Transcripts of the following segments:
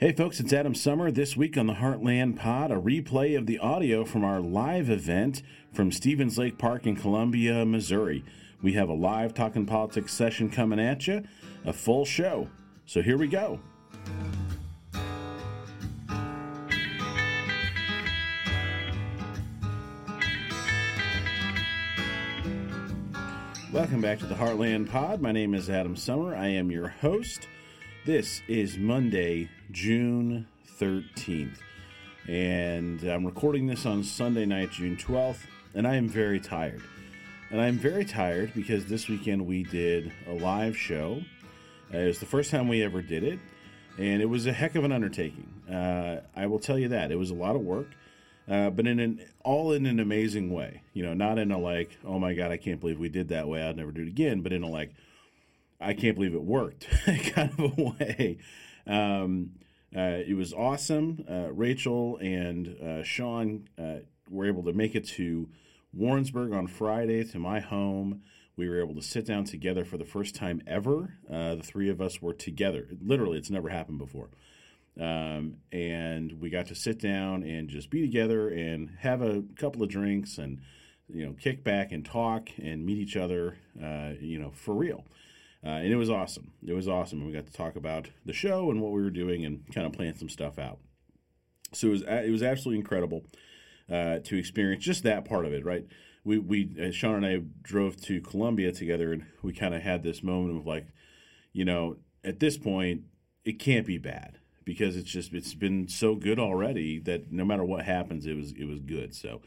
Hey folks, it's Adam Sommer. This week on the Heartland Pod, a replay of the audio from our live event from Stephens Lake Park in Columbia, Missouri. We have a live Talking Politics session coming at you, a full show. So here we go. Welcome back to the Heartland Pod. My name is Adam Sommer. I am your host. This is Monday, June 13th, and I'm recording this on Sunday night, June 12th, and I am very tired. And I'm very tired because this weekend we did a live show. Uh, it was the first time we ever did it, and it was a heck of an undertaking. Uh, I will tell you that. It was a lot of work. Uh, but in an all in an amazing way, you know, not in a like, oh my god, I can't believe we did that way, I'd never do it again, but in a like, I can't believe it worked kind of a way. Um, uh, it was awesome. Uh, Rachel and uh, Sean uh, were able to make it to Warrensburg on Friday to my home. We were able to sit down together for the first time ever. Uh, the three of us were together. Literally, it's never happened before. Um, and we got to sit down and just be together and have a couple of drinks and you know kick back and talk and meet each other. Uh, you know, for real. Uh, and it was awesome. It was awesome. We got to talk about the show and what we were doing and kind of plan some stuff out. So it was it was absolutely incredible uh, to experience just that part of it. Right? We we uh, Sean and I drove to Columbia together, and we kind of had this moment of like, you know, at this point, it can't be bad because it's just it's been so good already that no matter what happens, it was it was good. So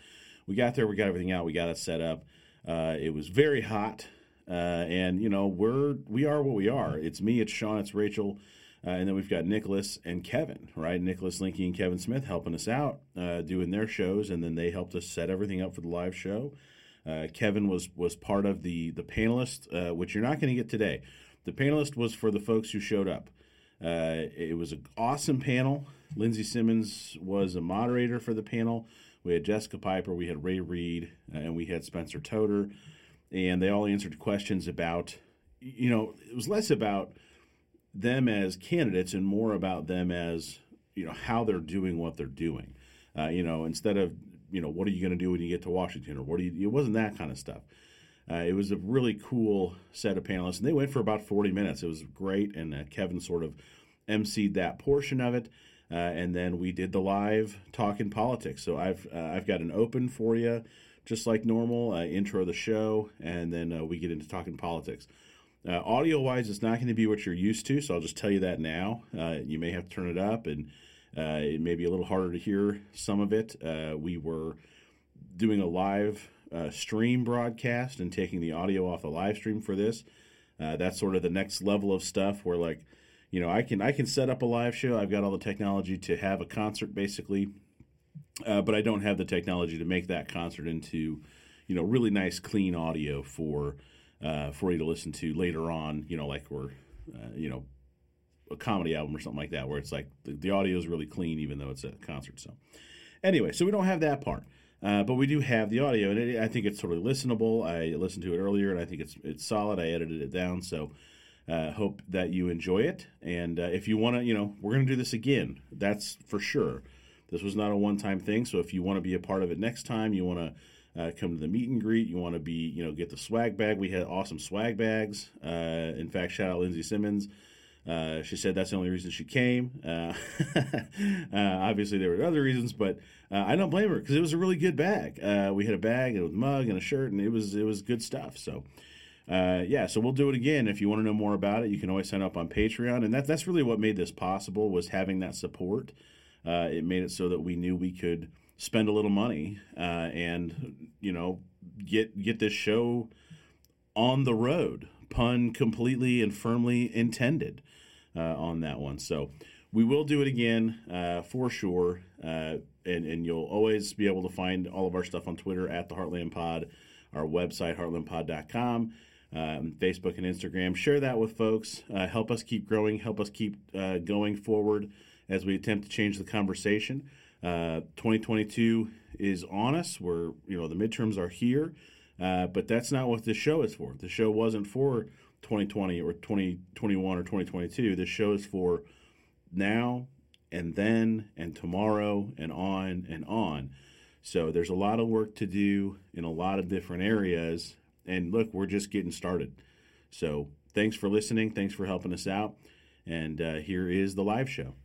we got there, we got everything out, we got it set up. Uh, it was very hot. Uh, and you know we're we are what we are. It's me, it's Sean, it's Rachel, uh, and then we've got Nicholas and Kevin, right? Nicholas Linky and Kevin Smith helping us out, uh, doing their shows, and then they helped us set everything up for the live show. Uh, Kevin was was part of the the panelist, uh, which you're not going to get today. The panelist was for the folks who showed up. Uh, it was an awesome panel. Lindsay Simmons was a moderator for the panel. We had Jessica Piper, we had Ray Reed, and we had Spencer Toder and they all answered questions about, you know, it was less about them as candidates and more about them as, you know, how they're doing what they're doing. Uh, you know, instead of, you know, what are you going to do when you get to Washington or what do you, it wasn't that kind of stuff. Uh, it was a really cool set of panelists, and they went for about 40 minutes. It was great, and uh, Kevin sort of emceed that portion of it. Uh, and then we did the live talking politics. So I've uh, I've got an open for you just like normal, uh, intro the show, and then uh, we get into talking politics. Uh, audio wise, it's not going to be what you're used to, so I'll just tell you that now. Uh, you may have to turn it up, and uh, it may be a little harder to hear some of it. Uh, we were doing a live stream broadcast and taking the audio off the live stream for this. that's sort of the next level of stuff where, like, you know, I can I can set up a live show. I've got all the technology to have a concert basically uh, but I don't have the technology to make that concert into, you know, really nice, clean audio for uh, for you to listen to later on. You know, like we're, uh, you know, a comedy album or something like that, where it's like the, the audio is really clean, even though it's a concert. So, anyway, so we don't have that part. Uh, but we do have the audio, and it, I think it's totally listenable. I listened to it earlier, and I think it's it's solid. I edited it down, so uh, hope that you enjoy it. And uh, if you want to, you know, we're going to do this again. That's for sure. This was not a one time thing. So if you want to be a part of it next time, you want to uh, come to the meet and greet, you want to be, you know, get the swag bag. We had awesome swag bags. Uh, in fact, shout out Lindsay Simmons. Uh, she said that's the only reason she came. Uh, uh, obviously, there were other reasons, but uh, I don't blame her because it was a really good bag. we had a bag with a mug and a shirt, and it was it was good stuff. So. yeah, so we'll do it again. If you want to know more about it, you can always sign up on Patreon, and that, that's really what made this possible was having that support uh, it made it so that we knew we could spend a little money uh, and you know get get this show on the road. Pun completely and firmly intended uh, on that one. So we will do it again uh, for sure. Uh, and, and you'll always be able to find all of our stuff on Twitter at the Heartland Pod, our website, heartlandpod.com. Um, Facebook and Instagram. Share that with folks. Uh, help us keep growing. Help us keep uh, going forward as we attempt to change the conversation. Uh, 2022 is on us. We're, you know, the midterms are here, uh, but that's not what this show is for. The show wasn't for 2020 or 2021 or 2022. This show is for now and then and tomorrow and on and on. So there's a lot of work to do in a lot of different areas. And look, we're just getting started. So thanks for listening. Thanks for helping us out. And uh, here is the live show.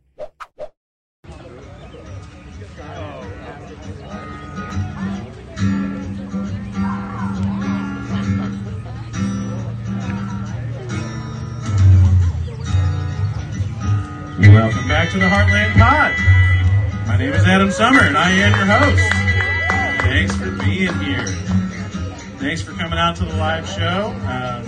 Welcome back to the Heartland Pod. My name is Adam Sommer, and I am your host. Thanks for being here. Thanks for coming out to the live show. Um,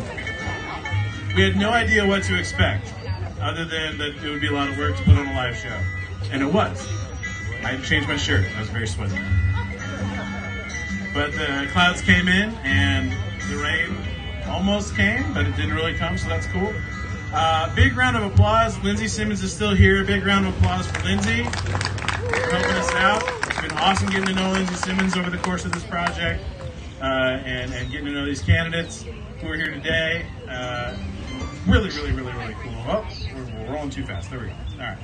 we had no idea what to expect, other than that it would be a lot of work to put on a live show. And it was. I had to change my shirt. I was very sweaty. But the clouds came in, and the rain almost came, but it didn't really come, so that's cool. Uh, big round of applause. Lindsay Simmons is still here. Big round of applause for Lindsay helping us out. It's been awesome getting to know Lindsay Simmons over the course of this project uh, and, and getting to know these candidates who are here today. Uh, really, really, really, really cool. Oh, we're, we're, rolling too fast. There we go. All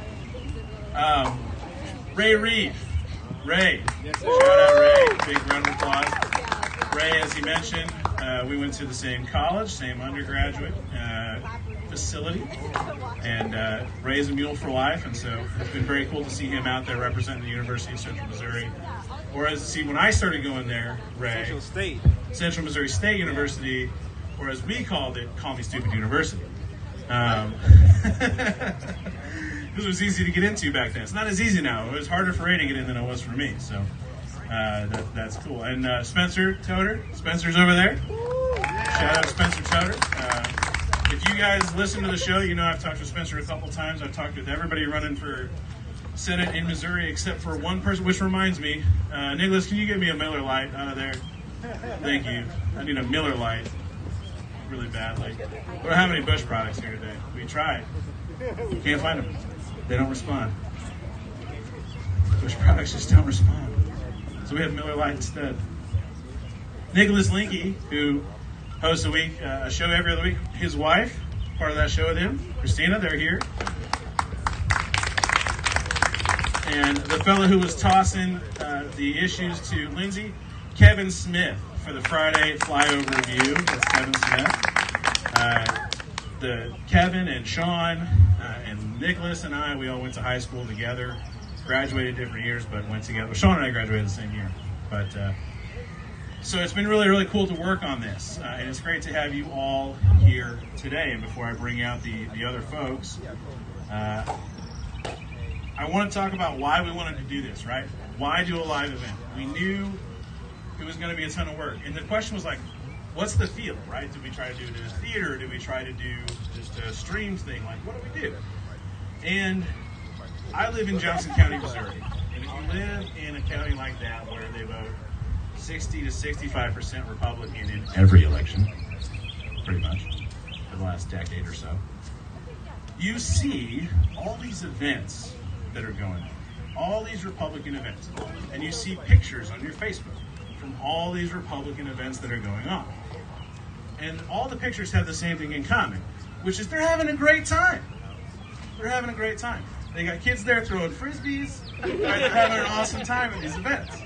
right. Um, Ray Reed. Ray. Shout out Ray. Big round of applause. Ray, as he mentioned, uh, we went to the same college, same undergraduate uh, facility, and uh, Ray's a mule for life, and so it's been very cool to see him out there representing the University of Central Missouri. Whereas, see, when I started going there, Ray, Central State, Central Missouri State University, or as we called it, Call Me Stupid University. Um, it was easy to get into back then. It's not as easy now. It was harder for Ray to get in than it was for me. So uh, that, that's cool. And uh, Spencer Toder, Spencer's over there. Shout out Spencer Toder. Uh, if you guys listen to the show, you know I've talked with Spencer a couple times. I've talked with everybody running for Senate in Missouri except for one person, which reminds me, uh, Nicholas, can you get me a Miller Lite out of there? Thank you. I need a Miller Lite really badly. We don't have any Busch products here today. We tried. Can't find them. They don't respond. Busch products just don't respond. So we have Miller Lite instead. Nicholas Linky, who hosts a week uh, a show every other week, his wife, part of that show with him, Christina, they're here. And the fellow who was tossing uh, the issues to Lindsay, Kevin Smith, for the Friday flyover review. That's Kevin Smith. Uh, the Kevin and Sean uh, and Nicholas and I, we all went to high school together. Graduated different years, but went together. Sean and I graduated the same year. But uh, so it's been really, really cool to work on this, uh, and it's great to have you all here today. And before I bring out the the other folks, uh, I want to talk about why we wanted to do this. Right? Why do a live event? We knew it was going to be a ton of work. And the question was like, what's the feel, right? Did we try to do it in a theater? Did we try to do just a streams thing? Like, what do we do? And I live in Johnson County, Missouri. And if you live in a county like that where they vote 60 to 65% Republican in every election, pretty much, for the last decade or so, you see all these events that are going on, all these Republican events, and you see pictures on your Facebook from all these Republican events that are going on. And all the pictures have the same thing in common, which is they're having a great time. They're having a great time. They got kids there throwing frisbees. They're having an awesome time at these events.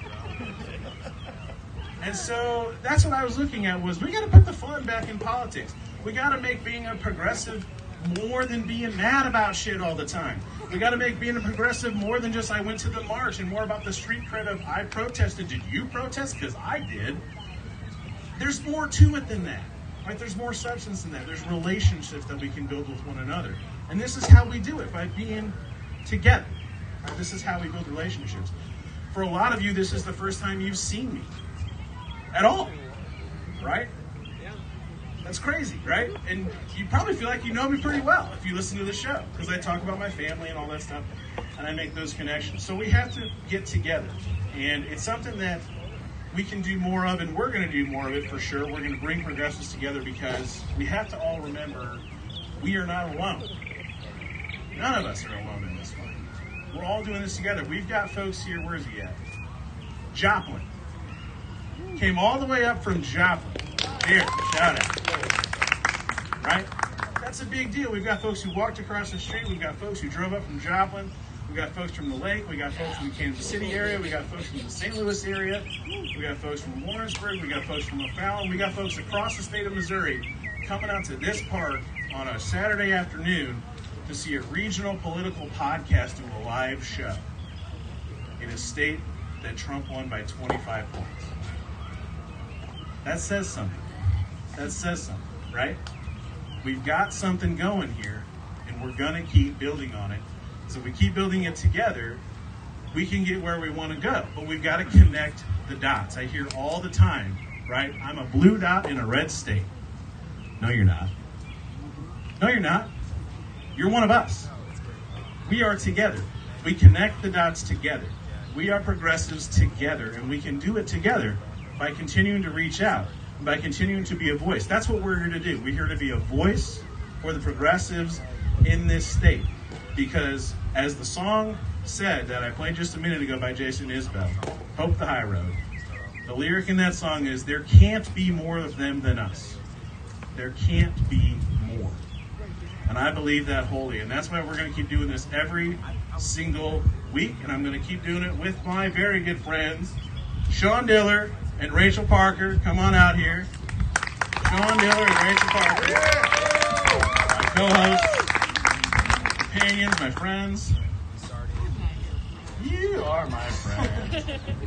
And so that's what I was looking at was we got to put the fun back in politics. We got to make being a progressive more than being mad about shit all the time. We got to make being a progressive more than just I went to the march and more about the street cred of I protested. Did you protest? Because I did. There's more to it than that. Right? There's more substance than that. There's relationships that we can build with one another. And this is how we do it by being together. Right? This is how we build relationships. For a lot of you, this is the first time you've seen me at all. Right? That's crazy, right? And you probably feel like you know me pretty well if you listen to the show because I talk about my family and all that stuff and I make those connections. So we have to get together. And it's something that we can do more of, and we're going to do more of it for sure. We're going to bring progressives together because we have to all remember we are not alone. None of us are alone in this one. We're all doing this together. We've got folks here. Where's he at? Joplin. Came all the way up from Joplin. Here, shout out. Right? That's a big deal. We've got folks who walked across the street. We've got folks who drove up from Joplin. We've got folks from the lake. We got folks from the Kansas City area. We got folks from the St. Louis area. We got folks from Lawrenceburg. We got folks from O'Fallon. We got folks across the state of Missouri coming out to this park on a Saturday afternoon to see a regional political podcast do a live show in a state that Trump won by 25 points. That says something. That says something, right? We've got something going here, and we're going to keep building on it. So we keep building it together, we can get where we want to go. But we've got to connect the dots. I hear all the time, right? I'm a blue dot in a red state. No, you're not. No, you're not. You're one of us. We are together. We connect the dots together. We are progressives together, and we can do it together by continuing to reach out, by continuing to be a voice. That's what we're here to do. We're here to be a voice for the progressives in this state. Because as the song said that I played just a minute ago by Jason Isbell, Hope the High Road, the lyric in that song is there can't be more of them than us. There can't be more. And I believe that wholly. And that's why we're going to keep doing this every single week. And I'm going to keep doing it with my very good friends, Sean Diller and Rachel Parker. Come on out here. Sean Diller and Rachel Parker. My co hosts, companions, my friends. You are my friend.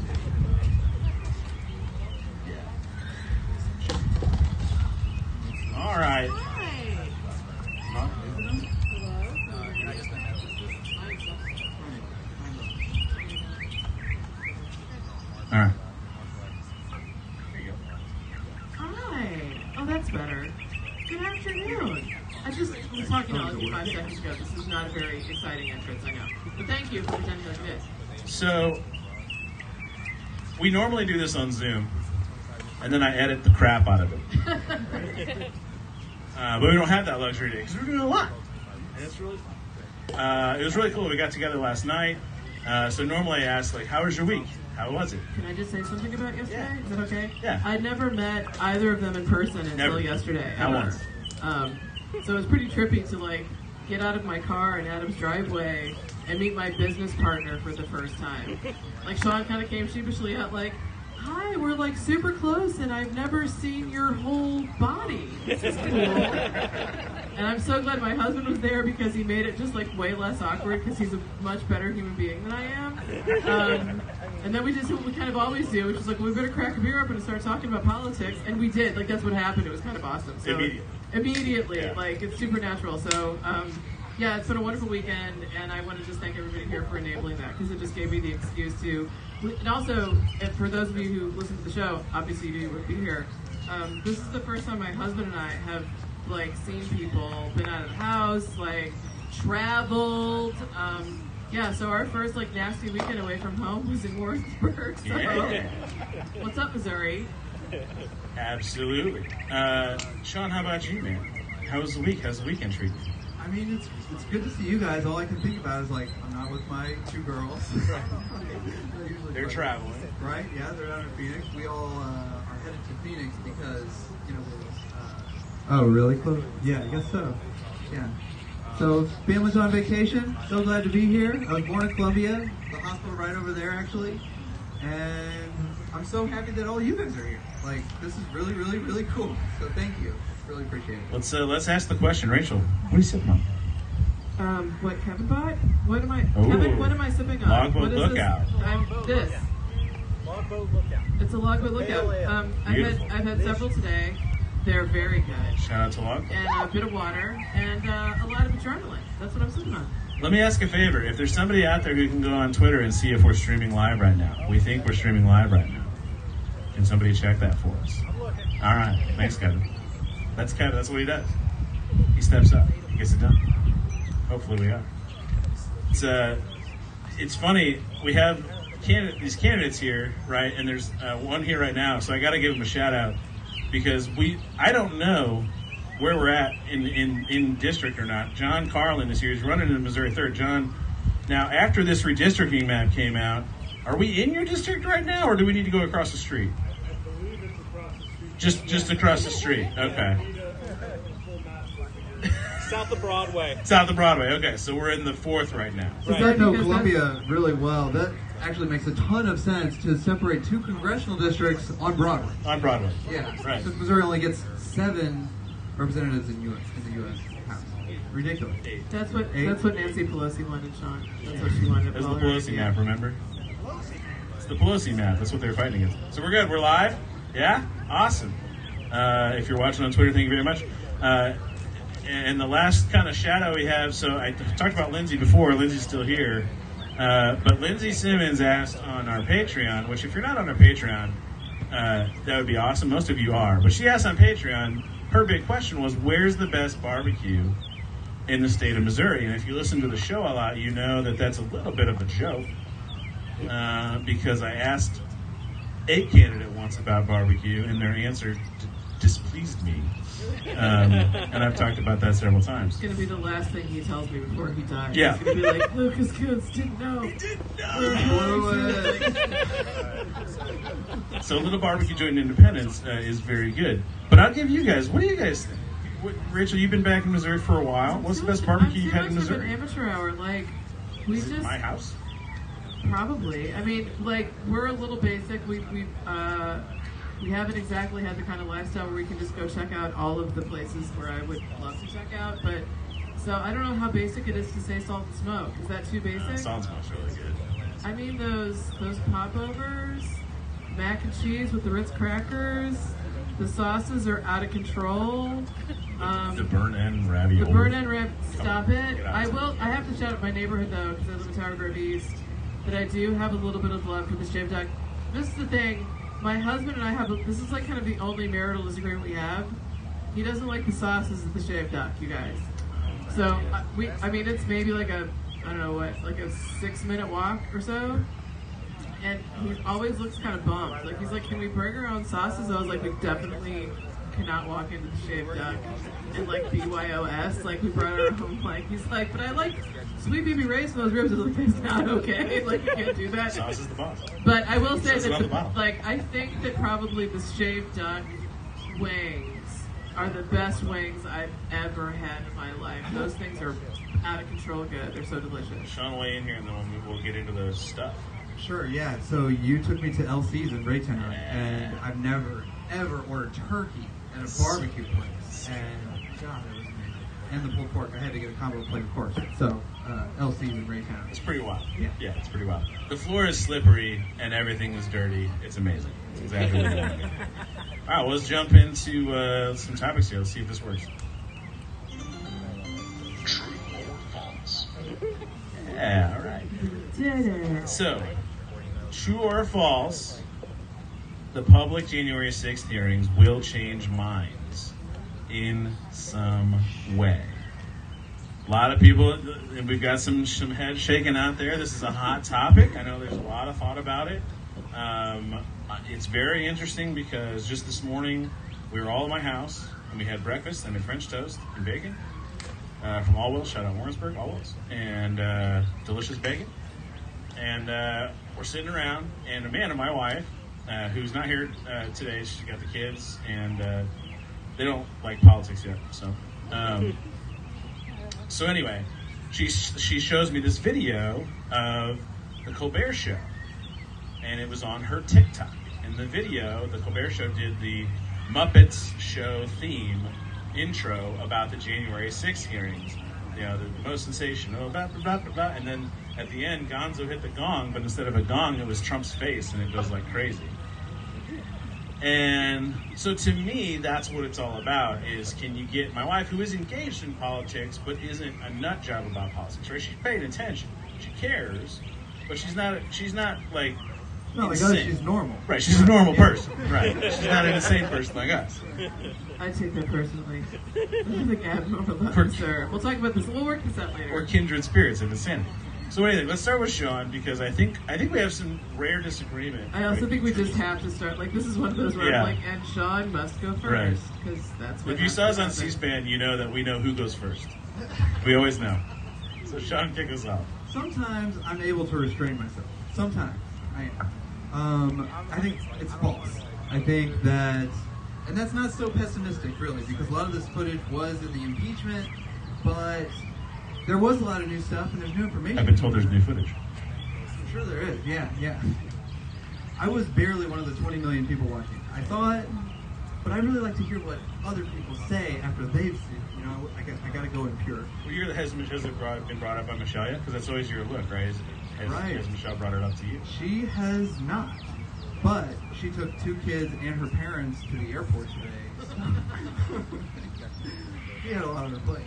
All right. All right. There you go. Hi. Oh, that's better. Good afternoon. I just was talking to all of you ago. This is not a very exciting entrance, I know. But thank you for pretending like this. So we normally do this on Zoom, and then I edit the crap out of it. Uh, but we don't have that luxury today because we're doing a lot, and it's really fun. Uh, it was really cool. We got together last night. Uh, so normally I ask like, "How was your week? How was it?" Can I just say something about yesterday? Yeah. Is that okay? Yeah. I'd never met either of them in person until Never. yesterday. Not ever. once. Um, so it was pretty trippy to like get out of my car in Adam's driveway and meet my business partner for the first time. Like Sean kind of came sheepishly out like, "Hi, we're like super close, and I've never seen your whole body. This is cool." And I'm so glad my husband was there because he made it just like way less awkward because he's a much better human being than I am. Um, and then we did what we kind of always do, which is like, we better crack a beer open and start talking about politics. And we did. Like, that's what happened. It was kind of awesome. So, Immediately. Immediately. Yeah. Like, it's supernatural. So, um, yeah, it's been a wonderful weekend. And I want to just thank everybody here for enabling that because it just gave me the excuse to. And also, and for those of you who listen to the show, obviously you would be here. Um, this is the first time my husband and I have like seen people, been out of the house, like traveled. Um, yeah, so our first like nasty weekend away from home was in Warrensburg. So, Yeah. what's up, Missouri? Absolutely. Uh, Sean, how about you, man? How was the week? How's the weekend treating you? I mean, it's it's good to see you guys. All I can think about is like I'm not with my two girls. They're usually They're traveling. right? Yeah, they're down in Phoenix. We all uh, are headed to Phoenix because you know. we're, Uh, oh, really close? Yeah, I guess so. Yeah. So family's on vacation. So glad to be here. I was born in Columbia, the hospital right over there actually, and I'm so happy that all you guys are here. Like this is really, really, really cool. So thank you. Really appreciate it. Let's uh, let's ask the question, Rachel. What are you sipping on? Um, what Kevin bought? What am I? Ooh. Kevin, what am I sipping on? Logboat What is Lookout. This? I'm, this. Logboat lookout. It's a logboat lookout. Pale ale. Um, I've had I've had several today. They're very good, Shout out to Log. and a bit of water and uh, a lot of adrenaline. That's what I'm sipping on. Let me ask a favor. If there's somebody out there who can go on Twitter and see if we're streaming live right now, we think we're streaming live right now. Can somebody check that for us? All right. Thanks, Kevin. That's Kevin. That's what he does. He steps up. He gets it done. Hopefully, we are. It's uh, it's funny. We have candidate, these candidates here, right? And there's uh, one here right now, so I got to give him a shout out because we. I don't know where we're at in in in district or not. John Carlin is here. He's running in Missouri third. John. Now, after this redistricting map came out, are we in your district right now, or do we need to go across the street? I believe it's across the street. Just just across the street. Okay. Need a full map so I can- South of Broadway. South of Broadway. Okay, so we're in the fourth right now. Since Right. I know Columbia really well, that actually makes a ton of sense to separate two congressional districts on Broadway. On Broadway. Yeah, Right. Since Missouri only gets seven representatives in U.S. in the U.S. House. Ridiculous. That's what Eight. that's what Nancy Pelosi wanted, Sean. That's what she wanted. That's the Pelosi map, remember? It's the Pelosi map. That's what they're fighting against. So we're good. We're live. Yeah? Awesome. Uh, if you're watching on Twitter, thank you very much. Uh, and the last kind of shadow we have, so I talked about Lindsay before. Lindsay's still here. Uh, but Lindsay Simmons asked on our Patreon, which if you're not on our Patreon, uh, that would be awesome. Most of you are. But she asked on Patreon, her big question was, where's the best barbecue in the state of Missouri? And if you listen to the show a lot, you know that that's a little bit of a joke uh, because I asked a candidate once about barbecue, and their answer d- displeased me. Um, and I've talked about that several times. It's gonna be the last thing he tells me before he dies. Yeah. He's gonna be like, Lucas Kunce didn't know. He didn't know. so, Little Barbecue Joint in Independence uh, is very good. But I'll give you guys, what do you guys think? What, Rachel, you've been back in Missouri for a while. What's the best barbecue you've had in much of an Missouri? amateur hour. Like, we Is it just my house. Probably. I mean, like we're a little basic. We we uh, we haven't exactly had the kind of lifestyle where we can just go check out all of the places where I would love to check out. But so I don't know how basic it is to say salt and smoke. Is that too basic? Salt Sounds much really good. I mean those those popovers, mac and cheese with the Ritz crackers. The sauces are out of control. Um, The burn end ravioli. the burn end rib, stop it. I will. I have to shout out my neighborhood though, because I live in Tower Grove East. That I do have a little bit of love for shaved duck. This is the thing. My husband and I have. This is like kind of the only marital disagreement we have. He doesn't like the sauces of the shaved duck, you guys. So uh, we. I mean, it's maybe like a. I don't know what, like a six-minute walk or so. And he always looks kind of bummed. Like he's like, "Can we bring our own sauces?" I was like, "We definitely cannot walk into the shaved duck and like BYOS. Like we brought our own. Like he's like, but I like sweet baby rays from those ribs. I like, "It's not okay. Like you can't do that." Sauce is the boss. But I will say Says that, the the, like, I think that probably the shaved duck wings are the best wings I've ever had in my life. Those things are out of control good. They're so delicious. Sean, weigh in here, and then we'll, we'll get into the stuff. Sure, yeah. So you took me to LC's in Raytown, and I've never ever ordered turkey at a barbecue place. And God, it was amazing. And the pulled pork. I had to get a combo plate, of course. So uh, LC's in Raytown. It's pretty wild. Yeah. Yeah, it's pretty wild. The floor is slippery and everything is dirty. It's amazing. It's exactly what you want. All right, well, let's jump into uh, some topics here. Let's see if this works. True or false? Yeah, all right. So, true or false, the public January 6th hearings will change minds in some way. A lot of people, we've got some, some heads shaking out there. This is a hot topic. I know there's a lot of thought about it. Um, it's very interesting because just this morning we were all in my house and we had breakfast. I made French toast and bacon uh, from Allwells. Shout out Warrensburg, Allwells. And uh, delicious bacon and uh, we're sitting around, and Amanda, my wife, uh, who's not here uh, today, she's got the kids, and uh, they don't like politics yet. So, um, so anyway, she she shows me this video of the Colbert Show, and it was on her TikTok. In the video, the Colbert Show did the Muppets Show theme intro about the January 6th hearings. You know, the, the most sensational, blah, blah, blah, blah, and then at the end, Gonzo hit the gong, but instead of a gong, it was Trump's face, and it goes like crazy. And so to me, that's what it's all about is can you get my wife who is engaged in politics but isn't a nut job about politics, right? She's paying attention. She cares, but she's not she's not like No, like us, she's normal. Right, she's a normal person. Right. She's not an insane person like us. I take that personally. This I think abnormal For- levels, sir. We'll talk about this. We'll work this out later. Or kindred spirits of insanity. So anyway, let's start with Sean because I think I think we have some rare disagreement. I also think we just have to start. Like this is one of those where Yeah. I'm like, and Sean must go first because that's what. If you saw us on. C-SPAN, you know that we know who goes first. We always know. So Sean, kick us off. Sometimes I'm able to restrain myself. Sometimes I am. Um, I think it's false. I think that, and that's not so pessimistic, really, because a lot of this footage was in the impeachment, but there was a lot of new stuff and there's new information. I've been told there's new footage. I'm sure there is. Yeah, yeah. I was barely one of the 20 million people watching. I thought, but I really like to hear what other people say after they've seen. it. You know, I got, I got to go in pure. Well, you're the has, has it brought, been brought up by Michelle yet? Because that's always your look, right? Has, has, Right. has Michelle brought it up to you? She has not, but she took two kids and her parents to the airport today. She had a lot on her plate.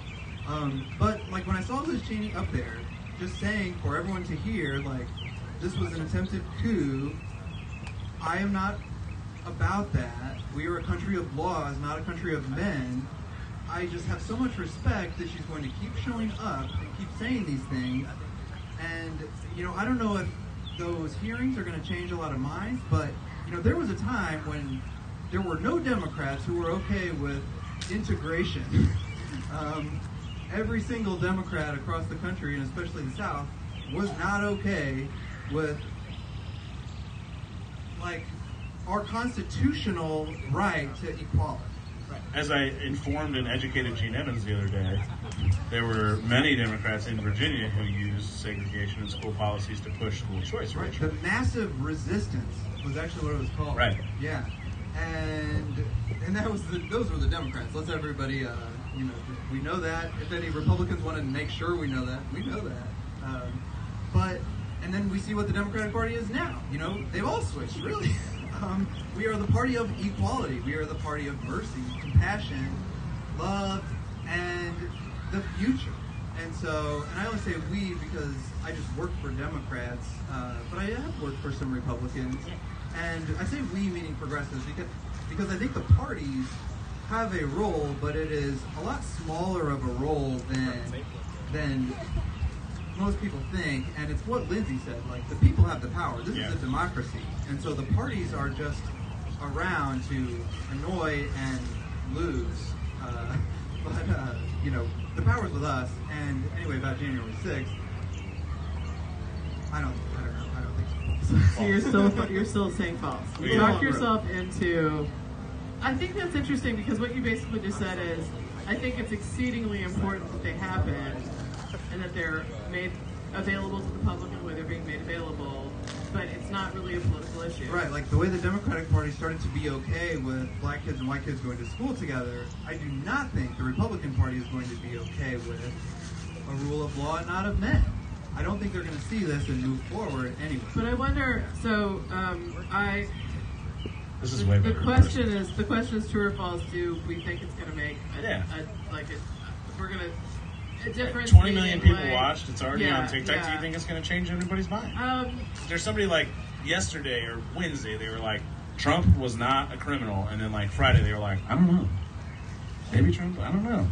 Um, but like when I saw Liz Cheney up there, just saying for everyone to hear, like this was an attempted coup. I am not about that. We are a country of laws, not a country of men. I just have so much respect that she's going to keep showing up and keep saying these things. And you know, I don't know if those hearings are going to change a lot of minds, but you know, there was a time when there were no Democrats who were okay with integration. um, every single Democrat across the country, and especially the South, was not okay with like our constitutional right to equality. As I informed and educated Gene Evans the other day, there were many Democrats in Virginia who used segregation and school policies to push school choice. Right. The massive resistance was actually what it was called. Right. Yeah. And and that was the, those were the Democrats. Let's everybody, uh, you know, we know that. If any Republicans want to make sure we know that, we know that. Um, but and then we see what the Democratic Party is now. You know, they've all switched really. um, we are the party of equality. We are the party of mercy, compassion, love, and the future. And so, and I only say we because I just work for Democrats, uh, but I have worked for some Republicans. And I say we meaning progressives because, because I think the parties have a role, but it is a lot smaller of a role than than most people think. And it's what Lindsay said: like the people have the power. This Yeah. is a democracy, and so the parties are just around to annoy and lose. Uh, but uh, you know, the power's with us. And anyway, about January sixth, I don't, I don't know, I don't think so. So you're still you're still saying false. We You are. talk yourself into. I think that's interesting because what you basically just said is, I think it's exceedingly important that they happen, and that they're made available to the public in the way they're being made available. But it's not really a political issue. Right, like the way the Democratic Party started to be okay with black kids and white kids going to school together, I do not think the Republican Party is going to be okay with a rule of law, and not of men. I don't think they're going to see this and move forward anyway. But I wonder. So um, I. This is the, way the better. question is the question is true or false. Do we think it's going to make a, Yeah. a, like a, we're going to? 20 million people like- watched. It's already Yeah, on TikTok. Do you think it's going to change anybody's mind? Um, There's somebody like yesterday or Wednesday, they were like, Trump was not a criminal. And then like Friday, they were like, I don't know. Maybe Trump, I don't know.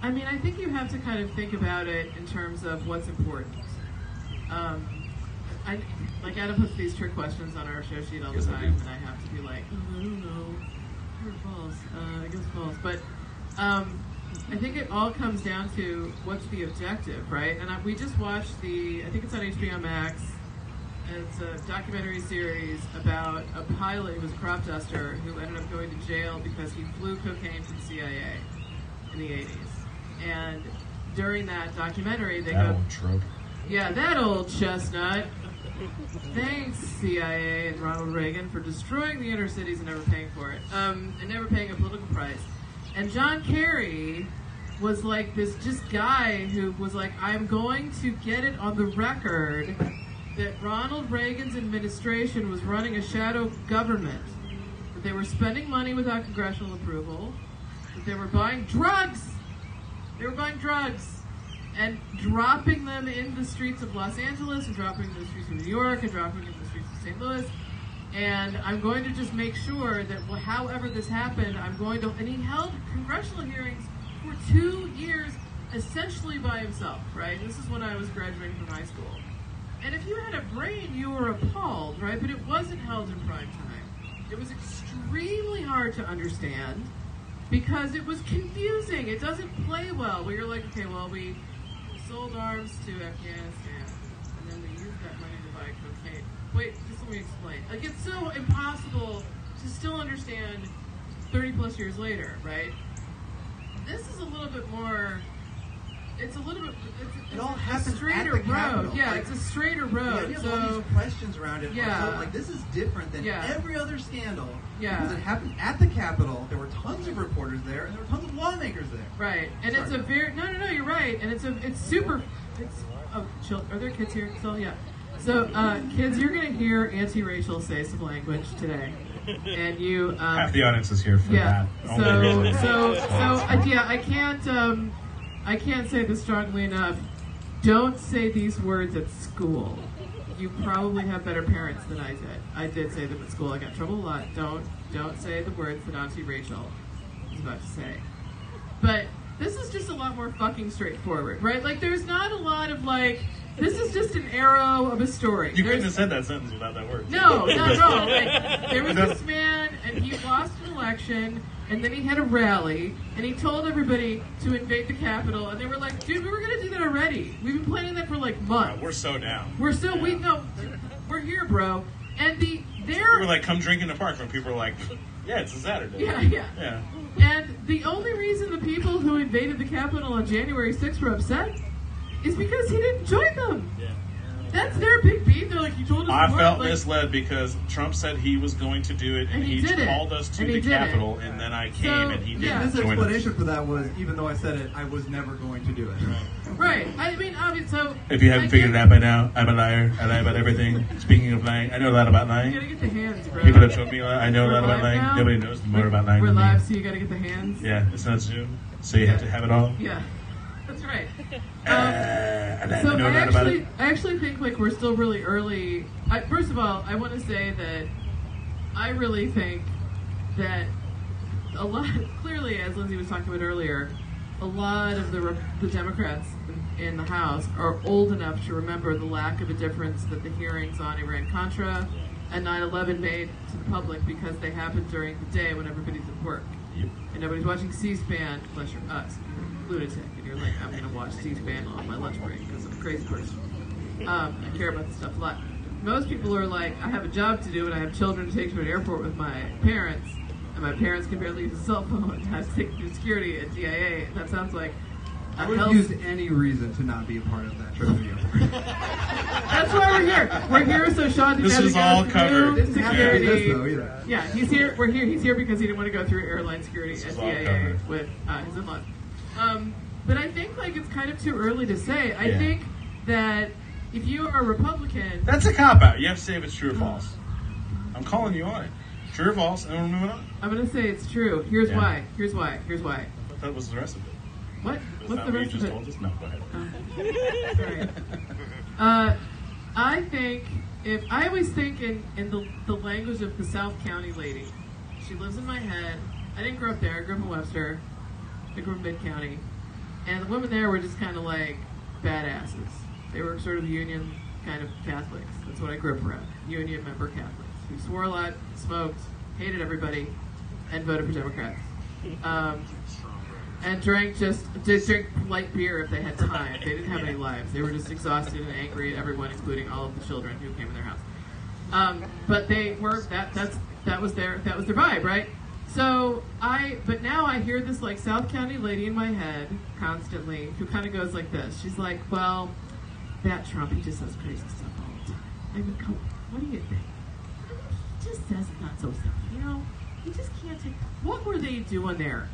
I mean, I think you have to kind of think about it in terms of what's important. Um, I like Adam puts these trick questions on our show sheet all the Yes, I time, do. and I have to be like, oh, I don't know, true or false. Uh, I guess false, but um, I think it all comes down to what's the objective, right? And I, we just watched the, I think it's on HBO Max. It's a documentary series about a pilot who was a crop duster who ended up going to jail because he flew cocaine for the CIA in the 80s. And during that documentary, they That go, old trope. yeah, that old chestnut. Thanks, CIA and Ronald Reagan, for destroying the inner cities and never paying for it, um, and never paying a political price. And John Kerry was like this just guy who was like, I'm going to get it on the record that Ronald Reagan's administration was running a shadow government, that they were spending money without congressional approval, that they were buying drugs. They were buying drugs and dropping them in the streets of Los Angeles and dropping them in the streets of New York and dropping them in the streets of St. Louis. And I'm going to just make sure that however this happened, I'm going to. And he held congressional hearings for two years, essentially by himself, right? This is when I was graduating from high school. And if you had a brain, you were appalled, right? But it wasn't held in prime time. It was extremely hard to understand because it was confusing. It doesn't play well. Where you're like, okay, well, we sold arms to Afghanistan, and then they used that money to buy cocaine. Wait, just let me explain. Like, it's so impossible to still understand 30 plus years later, right? this is a little bit more. It's a little bit. It's, it's It all a happens at straighter the road. Capitol. Yeah, Like, it's a straighter road. idea of all So these questions around it. Yeah. Yeah. like this is different than Yeah. every other scandal. Yeah. Because it happened at the Capitol. There were tons of reporters there, and there were tons of lawmakers there. right, and it's a very no, no, no. You're right, and it's a it's super. It's oh, chill. Are there kids here still? Yeah. So, uh, kids, you're gonna hear Auntie Rachel say some language today, and you. Um, Half the audience is here for yeah. that. So, Only reason. so, so, uh, yeah, I can't, um, I can't say this strongly enough. Don't say these words at school. You probably have better parents than I did. I did say them at school. I got in trouble a lot. Don't, don't say the words that Auntie Rachel was about to say. But this is just a lot more fucking straightforward, right? Like, there's not a lot of like. This is just an arrow of a story. you couldn't have said that sentence without that word. no, no, no. Like, there was this man, and he lost an election, and then he had a rally, and he told everybody to invade the Capitol, and they were like, "Dude, we were gonna do that already. We've been planning that for like months. we're so down. We're still we no, we're here, bro." And the there. We were like, come drink in the park, and people were like, yeah, it's a Saturday. yeah, yeah. Yeah. And the only reason the people who invaded the Capitol on January 6th were upset is because he didn't join them. That's their big beef. They're like, "You told us." I we weren't," felt like, misled because Trump said he was going to do it, and, And he he, called us to the. Capitol, and then I came, So, and he didn't yeah. His join us. explanation for that was, even though I said it, I was never going to do it. Right. I mean, obviously, so If you haven't I figured it out by now, I'm a liar. I lie about everything. Speaking of lying, I know a lot about lying. You lying. gotta get the hands, bro. People have told me I know a We're lot about lying. now? Nobody knows more about lying We're than live, me. so you gotta get the hands. Yeah, it's not Zoom, so you have to have it all. Yeah. Right. Uh, Um, I so I actually, it. I actually think like we're still really early. I, first of all, I want to say that I really think that a lot, clearly, as Lindsay was talking about earlier, a lot of the the Democrats in, in the House are old enough to remember the lack of a difference that the hearings on Iran Contra and 9/11 made to the public because they happened during the day when everybody's at work Yep. and nobody's watching C-SPAN unless you're us, you're a lunatic, and you're like, I'm gonna watch C-SPAN on my lunch break because I'm a crazy person. Um, I care about this stuff a lot. Most people are like, I have a job to do and I have children to take to an airport with my parents, and my parents can barely use a cell phone. I have to take through security at DIA. And that sounds like I would hell- use any reason to not be a part of that trip to the airport. That's why we're here. We're here so Sean didn't This have to is go all covered. Didn't have to this security. though either. Yeah, he's here. We're here. He's here because he didn't want to go through airline security This at is DIA covered. with uh, his in-laws. Um, but I think like it's kind of too early to say. I Yeah. think that if you are a Republican, That's a cop out. You have to say if it's true or false. I'm calling you on it. True or false, and we're moving on. I'm going to say it's true. Here's Yeah. why. Here's why. Here's why. That was the rest of it. What? Was What's the rest you of just it? told us? No, go ahead. Sorry. Uh, I think if I always think in, in the, the language of the South County lady. She lives in my head. I didn't grow up there. I grew up in Webster. I grew up in Mid County, and the women there were just kind of like badasses. They were sort of Union kind of Catholics. That's what I grew up around. Union member Catholics who swore a lot, smoked, hated everybody, and voted for Democrats. Um, and drank just did drink light beer if they had time. They didn't have any lives. They were just exhausted and angry at everyone, including all of the children who came in their house. Um, but they were that that's that was their that was their vibe, right? So I but now I hear this like South County lady in my head constantly who kind of goes like this. She's like, "Well, that Trump, he just says crazy stuff all the time. I mean, come, what do you think? He just says not so stuff, you know? He just can't take. What were they doing there?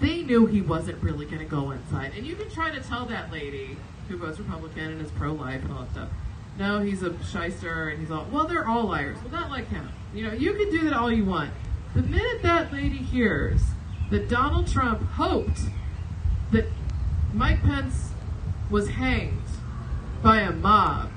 They knew he wasn't really going to go inside. And you can try to tell that lady who votes Republican and is pro life and all that stuff. No, he's a shyster and he's all. Well, they're all liars. Well, not like him. You know, you can do that all you want. The minute that lady hears that Donald Trump hoped that Mike Pence was hanged by a mob,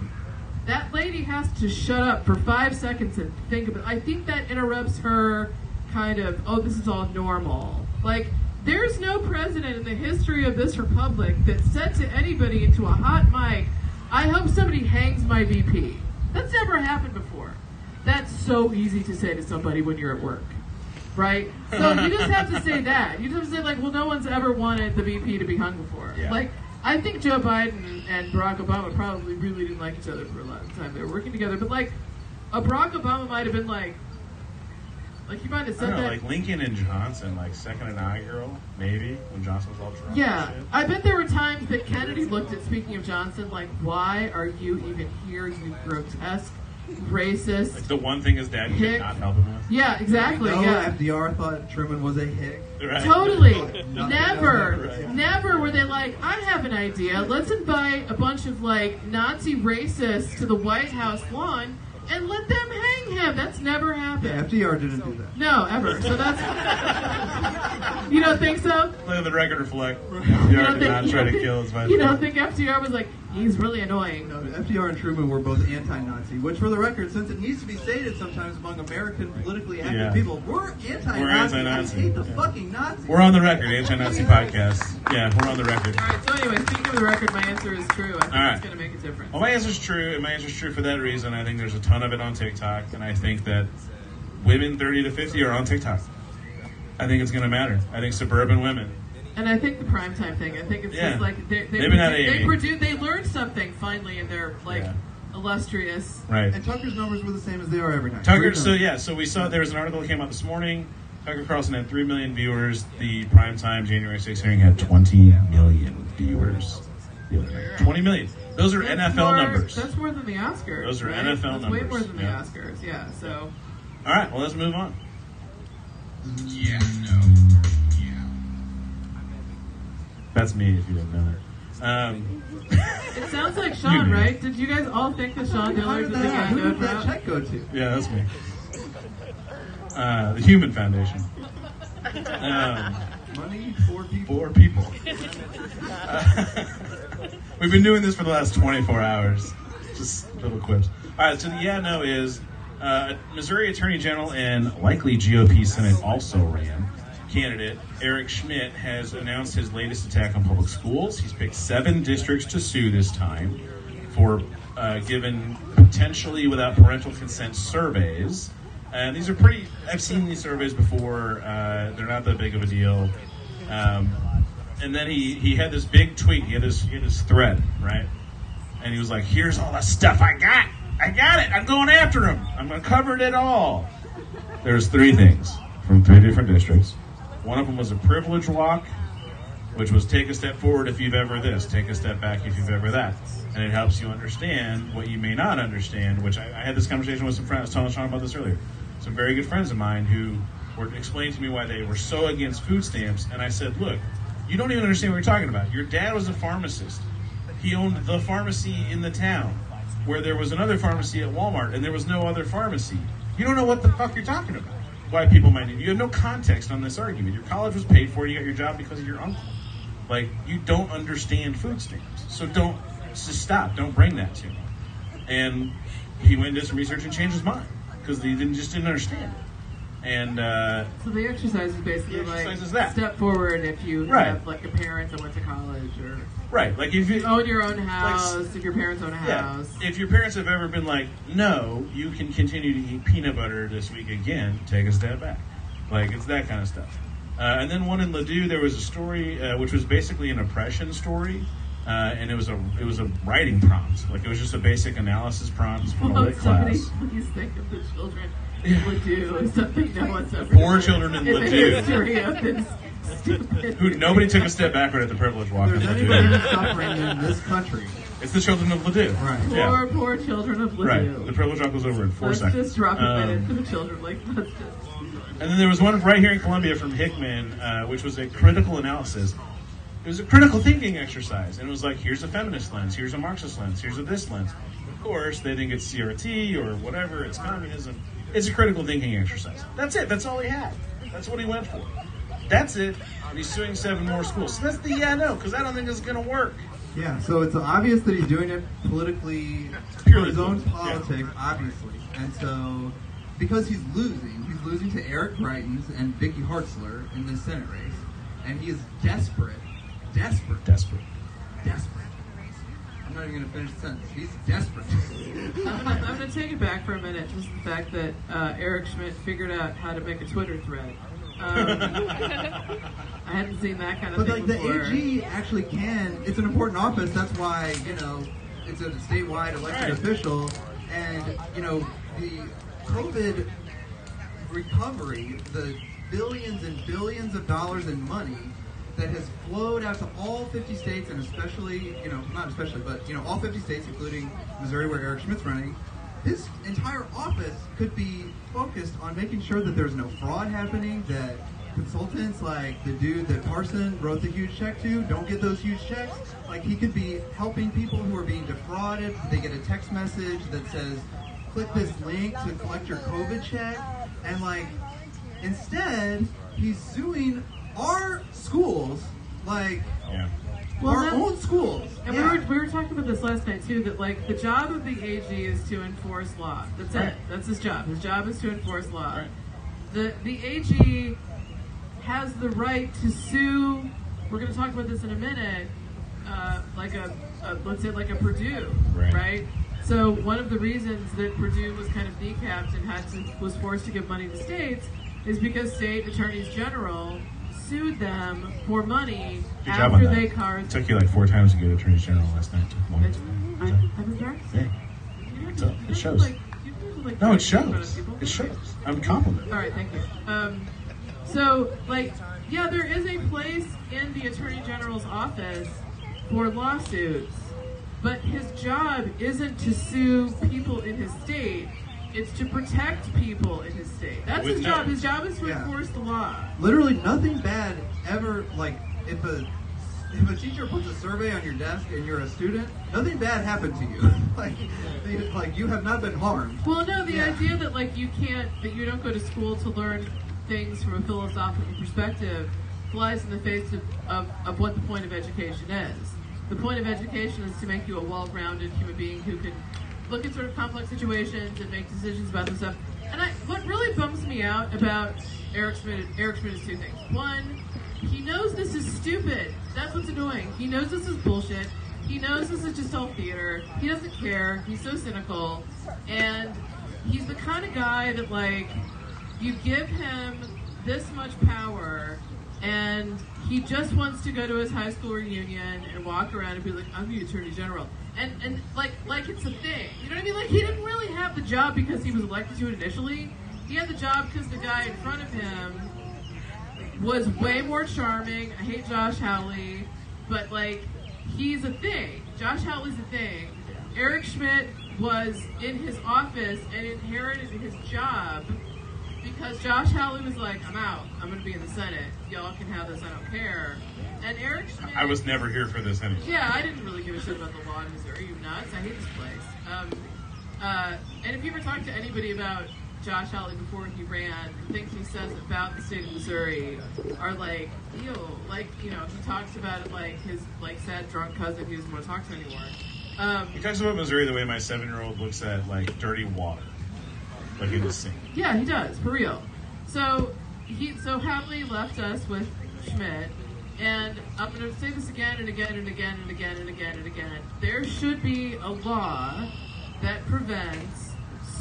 that lady has to shut up for five seconds and think about it. I think that interrupts her kind of, oh, this is all normal. Like, there's no president in the history of this republic that said to anybody into a hot mic, I hope somebody hangs my VP. That's never happened before. That's so easy to say to somebody when you're at work. Right? So you just have to say that. You just have to say, like, well, no one's ever wanted the VP to be hung before. Yeah. Like, I think Joe Biden and Barack Obama probably really didn't like each other for a lot of time. They were working together. But, like, a Barack Obama might have been like, Like you might have I said don't know, that. like Lincoln and Johnson, like second inaugural, maybe when Johnson was all drunk. yeah. I bet there were times that Kennedy looked at. Speaking of Johnson, like, why are you even here? You grotesque, racist. Like the one thing his dad could Hick. not help him with. Yeah, exactly. No, yeah. FDR thought Truman was a hick. Right? Totally. Never. Right. never were they like, I have an idea. Let's invite a bunch of like Nazi racists to the White House lawn and let them hang him. That's never Yeah, happened. FDR didn't do that. No, ever. So that's. you don't think so? Let the record reflect. You FDR don't did not you try don't to kill his vice You don't think FDR was like, he's really annoying? No, FDR and Truman were both anti-Nazi, which, for the record, since it needs to be stated sometimes among American politically active Yeah. people, we're anti-Nazi. We're anti-Nazi. I hate the Yeah. fucking Nazis. We're on the record, anti-Nazi podcast. Yeah, we're on the record. All right. So anyway, speaking of the record, my answer is true. I think All right. it's going to make a difference. Well, my answer's true, and my answer's true for that reason. I think there's a ton of it on TikTok, and I think that women 30 to 50 are on TikTok. I think it's going to matter. I think suburban women. And I think the primetime thing. I think it's Yeah. just like they they Maybe not produ- they Amy. produ- they learned something finally in their like Yeah. illustrious. Right. And Tucker's numbers were the same as they are every night. Tucker, so yeah, so we saw there was an article that came out this morning. Tucker Carlson had 3 million viewers. The primetime January 6th hearing had 20 million viewers. the 20 million. Those are That's NFL more- numbers. That's more than the Oscars. Those are right? NFL That's Way more than yeah. the Oscars. Yeah. So All right, well, let's move on. Yeah, no. Yeah. That's me if you didn't know that. Um, it sounds like Sean, right? Did you guys all think that Sean How Diller did was the that, guy who who did that check go to? yeah, that's me. Uh, the Human Foundation. Um, Money for people. Four people. We've been doing this for the last 24 hours. Just little quips. All right, so the yeah no is uh, Missouri Attorney General and likely GOP Senate also ran candidate Eric Schmitt has announced his latest attack on public schools. He's picked seven districts to sue this time for uh, given potentially without parental consent surveys. And these are pretty. I've seen these surveys before. Uh, they're not that big of a deal. Um, and then he, he had this big tweet. He had this he had this thread, right? And he was like, "Here's all the stuff I got. I got it. I'm going after him. I'm cover it all." There's three things from three different districts. One of them was a privilege walk, which was take a step forward if you've ever this, take a step back if you've ever that. And it helps you understand what you may not understand, which I, I had this conversation with some friends, I was telling Sean about this earlier. Some very good friends of mine who were explaining to me why they were so against food stamps. And I said, look, you don't even understand what you're talking about. Your dad was a pharmacist. He owned the pharmacy in the town where there was another pharmacy at Walmart and there was no other pharmacy. You don't know what the fuck you're talking about. Why people might need you have no context on this argument. Your college was paid for, you got your job because of your uncle. Like you don't understand food stamps. So don't just stop. Don't bring that to me. And he went and did some research and changed his mind because he didn't just didn't understand it. And uh, So the exercise is basically The exercise like is that. step forward if you Right. have like a parent that went to college or right, like if you own your own house. if your parents own a Yeah. house. If your parents have ever been like, no, you can continue to eat peanut butter this week again, take a step back. Like, it's that kind of stuff. Uh, and then one in Ladue, there was a story uh, which was basically an oppression story. Uh, and it was a it was a writing prompt, like it was just a basic analysis prompt from a lit somebody class. please think of the children in Ladue something no one's ever Poor children in Ladue. History of this stupid. Who nobody took a step backward at the privilege walk. If there's anybody suffering in this country, It's the children of Ladue. Right. Yeah. Poor, poor children of Right. The privilege walk was over in 4 Let's seconds. just drop a Um, minute for the children. Like, let's just. And then there was one right here in Columbia from Hickman, uh, which was a critical analysis. It was a critical thinking exercise. And it was like, here's a feminist lens, here's a Marxist lens, here's a this lens. Of course, they think it's CRT or whatever, it's communism. It's a critical thinking exercise. That's it. That's all he had. That's what he went for. That's it. He's suing seven more schools. So that's the yeah, no, because I don't think it's going to work. yeah. So it's obvious that he's doing it politically Purely for his own political, yeah. politics, obviously. And so because he's losing, he's losing to Eric Greitens and Vicky Hartzler in this Senate race, and he is desperate, desperate, Desperate. desperate. I'm not even gonna finish the sentence. He's desperate. I'm gonna, I'm gonna take it back for a minute. Just the fact that uh, Eric Schmitt figured out how to make a Twitter thread. Um, I hadn't seen that kind of But thing like the. AG actually can. It's an important office. That's why you know it's a statewide elected Right. official, and you know the COVID recovery, the billions and billions of dollars in money that has flowed out to all 50 states and especially, you know, not especially, but, you know, all 50 states, including Missouri where Eric Schmitt's running, his entire office could be focused on making sure that there's no fraud happening, that consultants like the dude that Parson wrote the huge check to don't get those huge checks. Like he could be helping people who are being defrauded. They get a text message that says, click this link to collect your COVID check. And like, instead, he's suing our schools, like Yeah. Well, our own schools. And Yeah. we were we were talking about this last night too. That like the job of the AG is to enforce law. That's Right. it. That's his job. His job is to enforce law. Right. The the AG has the right to sue. We're going to talk about this in a minute. Uh, like a, a let's say like a Purdue, Right. So one of the reasons that Purdue was kind of kneecapped and had to was forced to give money to states is because state attorneys general sued them for money Good after they It carved took you like four times to get Attorney General last night. One. I, I've been practicing. Yeah. You don't It's have a- to- it shows. Like, you don't have to, like, No, it practice in front of shows. It shows. I'm complimenting. All right, thank you. Um, so, like, yeah, there is a place in the Attorney General's office for lawsuits, but his job isn't to sue people in his state. It's to protect people in his state. That's With his job. His job is to Yeah. enforce the law. literally nothing bad ever like if a if a teacher puts a survey on your desk and you're a student nothing bad happened to you like they, like you have not been harmed Well, no, the Yeah. idea that like you can't, that you don't go to school to learn things from a philosophical perspective flies in the face of, of, of what the point of education is. The point of education is to make you a well-rounded human being who can look at sort of complex situations and make decisions about this stuff. And I, what really bums me out about Eric Schmitt, Eric Schmitt is two things. One, he knows this is stupid. That's what's annoying. He knows this is bullshit. He knows this is just all theater. He doesn't care. He's so cynical. And he's the kind of guy that, like, you give him this much power and he just wants to go to his high school reunion and walk around and be like, I'm the attorney general. And, and like like it's a thing. You know what I mean? Like he didn't really have the job because he was elected to it initially. He had the job because the guy in front of him was way more charming. I hate Josh Hawley, but like he's a thing. Josh Hawley's a thing. Eric Schmitt was in his office and inherited his job because Josh Hawley was like, I'm out. I'm going to be in the Senate. Y'all can have this. I don't care. And Eric Schmitt. I was never here for this anyway. Yeah, I didn't really give a shit about the law in Missouri. You nuts? I hate this place. Um, uh, and if you ever talk to anybody about Josh Hawley before he ran, the things he says about the state of Missouri are like, ew. Like, you know, he talks about it like his like sad drunk cousin he doesn't want to talk to anymore. Um, He talks about Missouri the way my seven-year-old looks at like dirty water, like in the sink. Yeah, he does, for real. So he so Hawley left us with Schmitt, and I'm going to say this again and again and again and again and again and again. There should be a law that prevents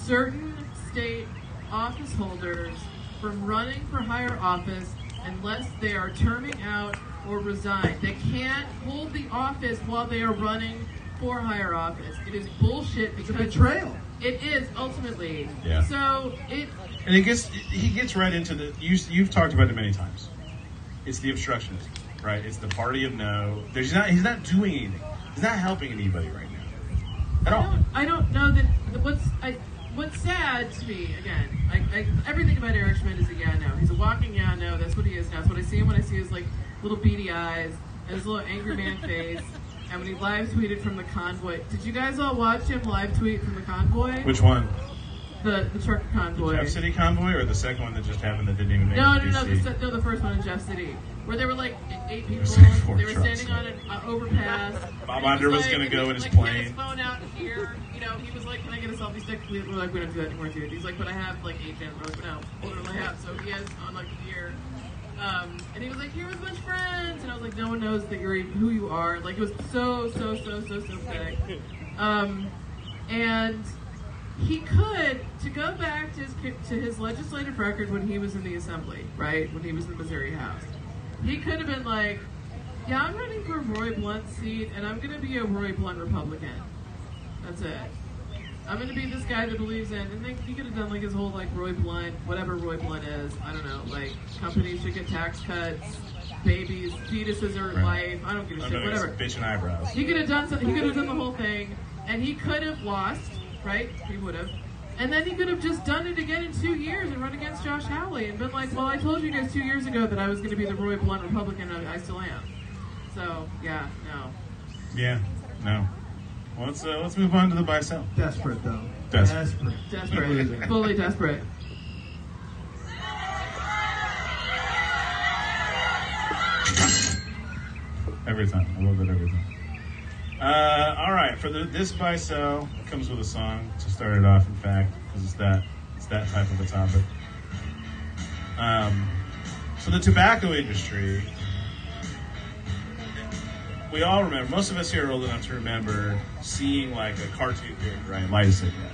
certain state office holders from running for higher office unless they are terming out or resign. They can't hold the office while they are running for higher office. It is bullshit it's a because betrayal it is ultimately. Yeah. So it And he gets he gets right into the you you've talked about it many times. It's the obstructionism, right? It's the party of no. There's not he's not doing anything. He's not helping anybody right now. At I all. don't, I don't know that what's I what's sad to me again. I, I everything about Eric Schmitt is a yeah no. He's a walking yeah no. That's what he is now. That's what I see him when I see his like little beady eyes and his little angry man face. And when he live tweeted from the convoy, did you guys all watch him live tweet from the convoy? Which one? the the trucker convoy. Jeff City convoy or the second one that just happened that didn't even make No, it no, to no, the, no, the first one in Jeff City, where there were like eight people. was They were standing on an uh, overpass. Bob he Iger was like- gonna go in his like, plane. his phone out here. You know, he was like, "Can I get a selfie stick?" We were like, "We don't do that anymore, dude." He's like, "But I have like eight channels." We're like, "No, literally have." So he has on like the gear. Um, and he was like, "Here with a bunch of friends," and I was like, "No one knows that you're who you are." Like it was so, so, so, so, so pathetic. Um, and he could to go back to his to his legislative record when he was in the assembly, right? When he was in the Missouri House, he could have been like, "Yeah, I'm running for Roy Blunt seat, and I'm going to be a Roy Blunt Republican." That's it. I'm gonna be this guy that believes in, and then he could have done like his whole like Roy Blunt, whatever Roy Blunt is. I don't know. Like companies should get tax cuts, babies, fetuses are Right. life. I don't give a shit. Whatever. some bitchin' eyebrows. He could have done something. He could have done the whole thing, and he could have lost, right? He would have. And then he could have just done it again in two years and run against Josh Hawley and been like, "Well, I told you guys two years ago that I was going to be the Roy Blunt Republican. and I still am." So yeah, no. Yeah, no. Well, let's uh, let's move on to the buy sell. Desperate though. Desperate. Desperate, fully desperate. Every time. I love it every time. Uh, all right, for the, this buy sell comes with a song to start it off. In fact, because it's that it's that type of a topic. Um, so the tobacco industry. We all remember. Most of us here are old enough to remember seeing like a cartoon kid, right, light a cigarette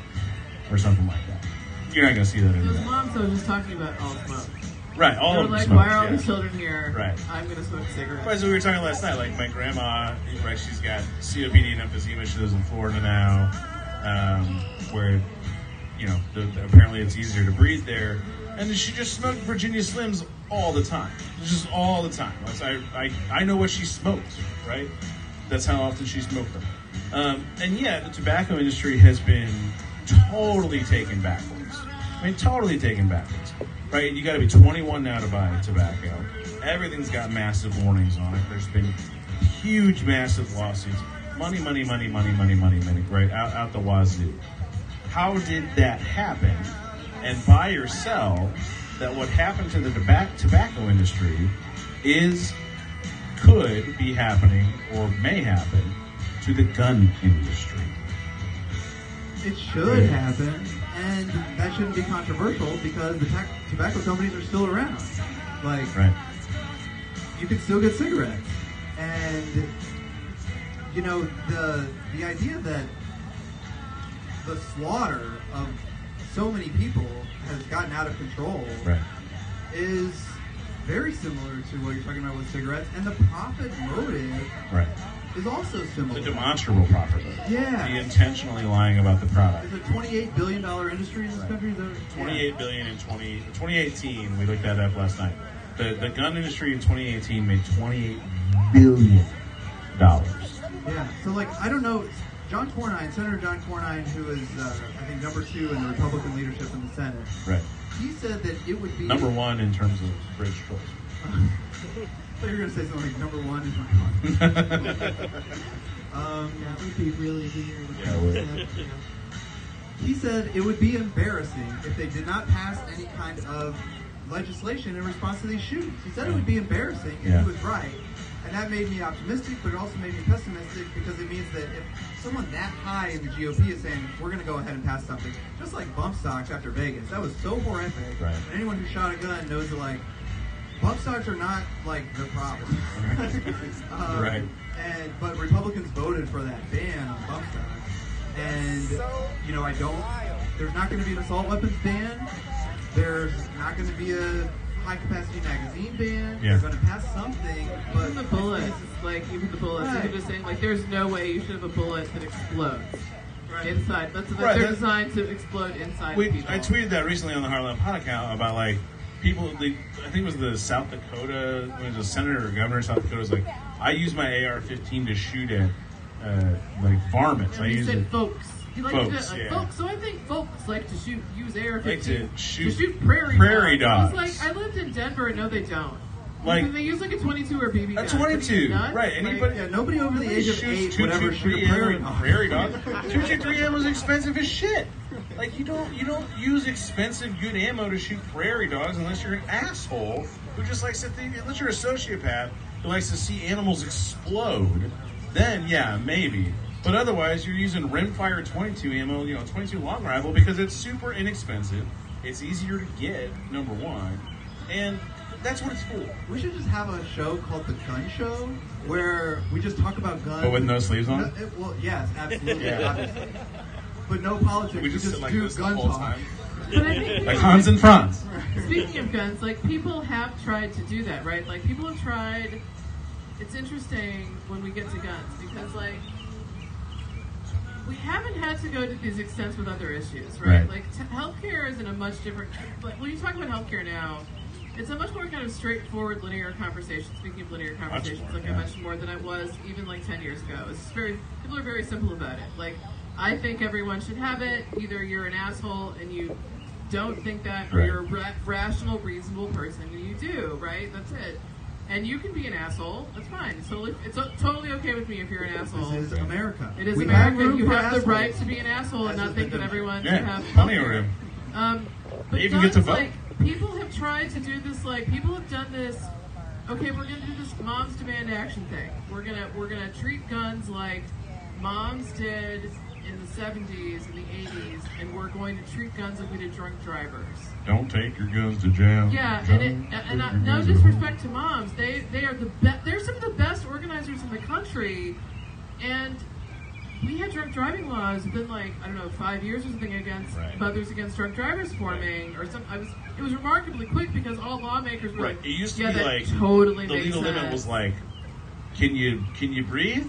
or something like that. You're not gonna see that anymore, moms just talking about all smoke. Right? All They're of them like, smoke, "Why are all yeah. the children here? Right. I'm gonna smoke cigarettes." As we were talking last night, like my grandma, right? She's got COPD and emphysema. She lives in Florida now, um, where you know the, the- apparently it's easier to breathe there. And she just smoked Virginia Slims all the time, just all the time. I, I I know what she smokes, right? That's how often she smoked them. Um, and yet, the tobacco industry has been totally taken backwards. I mean, totally taken backwards. Right? You got to be 21 now to buy tobacco. Everything's got massive warnings on it. There's been huge, massive lawsuits. Money, money, money, money, money, money, money, right? Out, out the wazoo. How did that happen? And buy or sell that what happened to the tobacco industry is could be happening or may happen to the gun industry. It should happen, and that shouldn't be controversial because the tobacco companies are still around. Like, Right. you can still get cigarettes, and you know the the idea that the slaughter of so many people has gotten out of control Right. is very similar to what you're talking about with cigarettes, and the profit motive Right. Is also similar. The demonstrable profit. Yeah. The intentionally lying about the product. It's a 28 billion dollar industry in this Right. country. The- 28 billion in 20, 2018. We looked that up last night. The the gun industry in 2018 made 28 billion dollars. Yeah. So like I don't know, John Cornyn, Senator John Cornyn, who is uh, I think number two in the Republican leadership in the Senate, Right. he said that it would be Number one in terms of bridge choice. I thought you were gonna say something like number one is my one. Um, That would be really weird. Yeah, would. Yeah. he said it would be embarrassing if they did not pass any kind of legislation in response to these shootings. He said it would be embarrassing, and Yeah. he was right. And that made me optimistic, but it also made me pessimistic because it means that if someone that high in the GOP is saying we're going to go ahead and pass something, just like bump stocks after Vegas, that was so horrific. Right. And anyone who shot a gun knows that like bump stocks are not like the problem. Um, Right. And but Republicans voted for that ban on bump stocks, and you know I don't. There's not going to be an assault weapons ban. There's not going to be a high capacity magazine ban. Yeah. They're going to pass something, but Even the bullets, like even the bullets, Right. even just saying like, there's no way you should have a bullet that explodes Right. inside. That's Right, they're that- designed to explode inside We, people. I tweeted that recently on the Heartland Pod account about like people. The, I think it was the South Dakota, it was a senator or governor of South Dakota was like, I use my AR-15 to shoot at uh, like varmints. I And he use said it. folks. He liked Folks, to, uh, yeah. folks. So I think folks like to shoot, use AR-15 Like to shoot prairie, prairie dogs. dogs. It's like I lived in Denver, and no, they don't. Like- Like they use like a 22 or BB gun. A 22, Nuts? right, Like, anybody- yeah, nobody over the age of Shoots eight two would ever two shoot three a prairie ammo- dog. Prairie dog. Two two three ammo is expensive as shit. Like you don't you don't use expensive good ammo to shoot prairie dogs unless you're an asshole who just likes to think unless you're a sociopath who likes to see animals explode. Then yeah, maybe. But otherwise, you're using rimfire 22 ammo, you know, 22 long rifle because it's super inexpensive. It's easier to get, number one, and that's what it's for. We should just have a show called the Gun Show where we just talk about guns. But with no sleeves on? No, it- well, yes, absolutely, Yeah. Obviously. But no politics. We just sit like do this the gun whole talk. time. But I think Like Hans and Franz. Speaking of guns, like people have tried to do that, right? Like people have tried. It's interesting when we get to guns because, like, we haven't had to go to these extents with other issues, right? Right. Like t- healthcare is in a much different. Like when you talk about healthcare now, it's a much more kind of straightforward linear conversation. Speaking of linear conversations, more, like yeah. I mentioned more than I was even like ten years ago. It's very people are very simple about it. Like I think everyone should have it. Either you're an asshole and you don't think that, or Right. you're a ra- rational, reasonable person and you do. Right? That's it. And you can be an asshole. That's fine. It's totally, it's o- totally okay with me if you're an asshole. This is America. It is We America. have You for have the assholes. right to be an asshole and not think that everyone Yeah, should have plenty of room. Um, but You even get to vote. like people have tried to do this. Like people have done this. Okay, we're gonna do this moms demand action thing. We're gonna we're gonna treat guns like moms did in the 70s and the 80s, and we're going to treat guns like we did drunk drivers. Don't take your guns to jail. Yeah, and it, and I, no disrespect to moms, they they are the best. They're some of the best organizers in the country, and we had drunk driving laws within like I don't know five years or something against Right. mothers against drunk drivers forming or some. I was it was remarkably quick because all lawmakers were Right. like, It used to yeah, be like totally the legal sense. limit was like, can you can you breathe?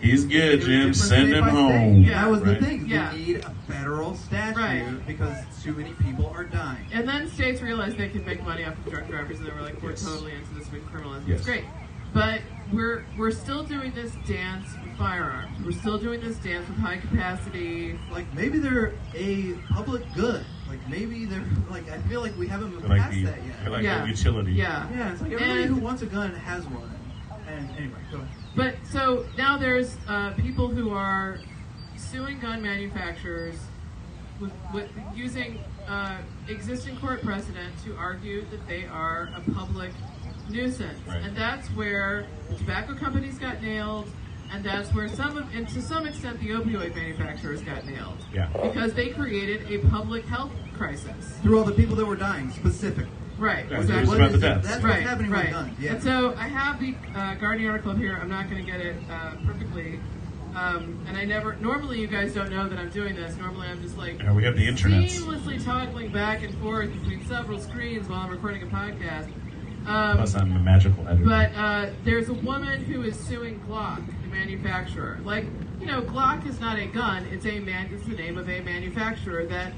He's good, It Jim. Send him home. Yeah. That was Right. the thing. Yeah. We need a federal statute Right. because too many people are dying. And then states realized they could make money off of drunk drivers, and they were like, "We're Yes. totally into this. We criminalize. Yes. It's great." But we're we're still doing this dance with firearms. We're still doing this dance with high capacity. Like maybe they're a public good. Like maybe they're like I feel like we haven't They're like passed the that yet. like Yeah. the utility. Yeah. yeah, it's like everybody And- who wants a gun has one. And anyway, go ahead. But so now there's uh, people who are suing gun manufacturers with, with using uh, existing court precedent to argue that they are a public nuisance, Right. and that's where the tobacco companies got nailed, and that's where some of, and to some extent, the opioid manufacturers got nailed. Yeah. Because they created a public health crisis. Through all the people that were dying specifically. Right. Yeah, exactly. it What about the deaths. That's right, what's happening right. with guns. Yeah. And so I have the uh, Guardian article up here. I'm not going to get it uh, perfectly. Um, and I never, normally you guys don't know that I'm doing this. Normally I'm just like Yeah, we have the internets. seamlessly toggling back and forth between several screens while I'm recording a podcast. Um, Plus, I'm a magical editor. but uh, there's a woman who is suing Glock, the manufacturer. Like, you know, Glock is not a gun. It's a man. It's the name of a manufacturer that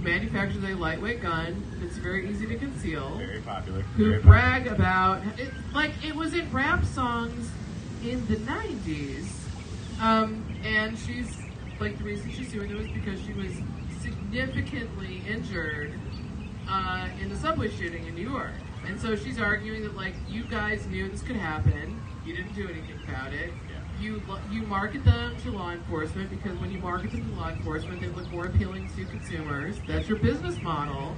manufactures a lightweight gun. That's very easy to conceal. Very popular. who Very popular. brag about it, like it was in rap songs in the 90s um, and she's like the reason she's doing it was because she was significantly injured uh, in the subway shooting in New York. And so she's arguing that like you guys knew this could happen. You didn't do anything about it you you market them to law enforcement because when you market them to law enforcement they look more appealing to consumers that's your business model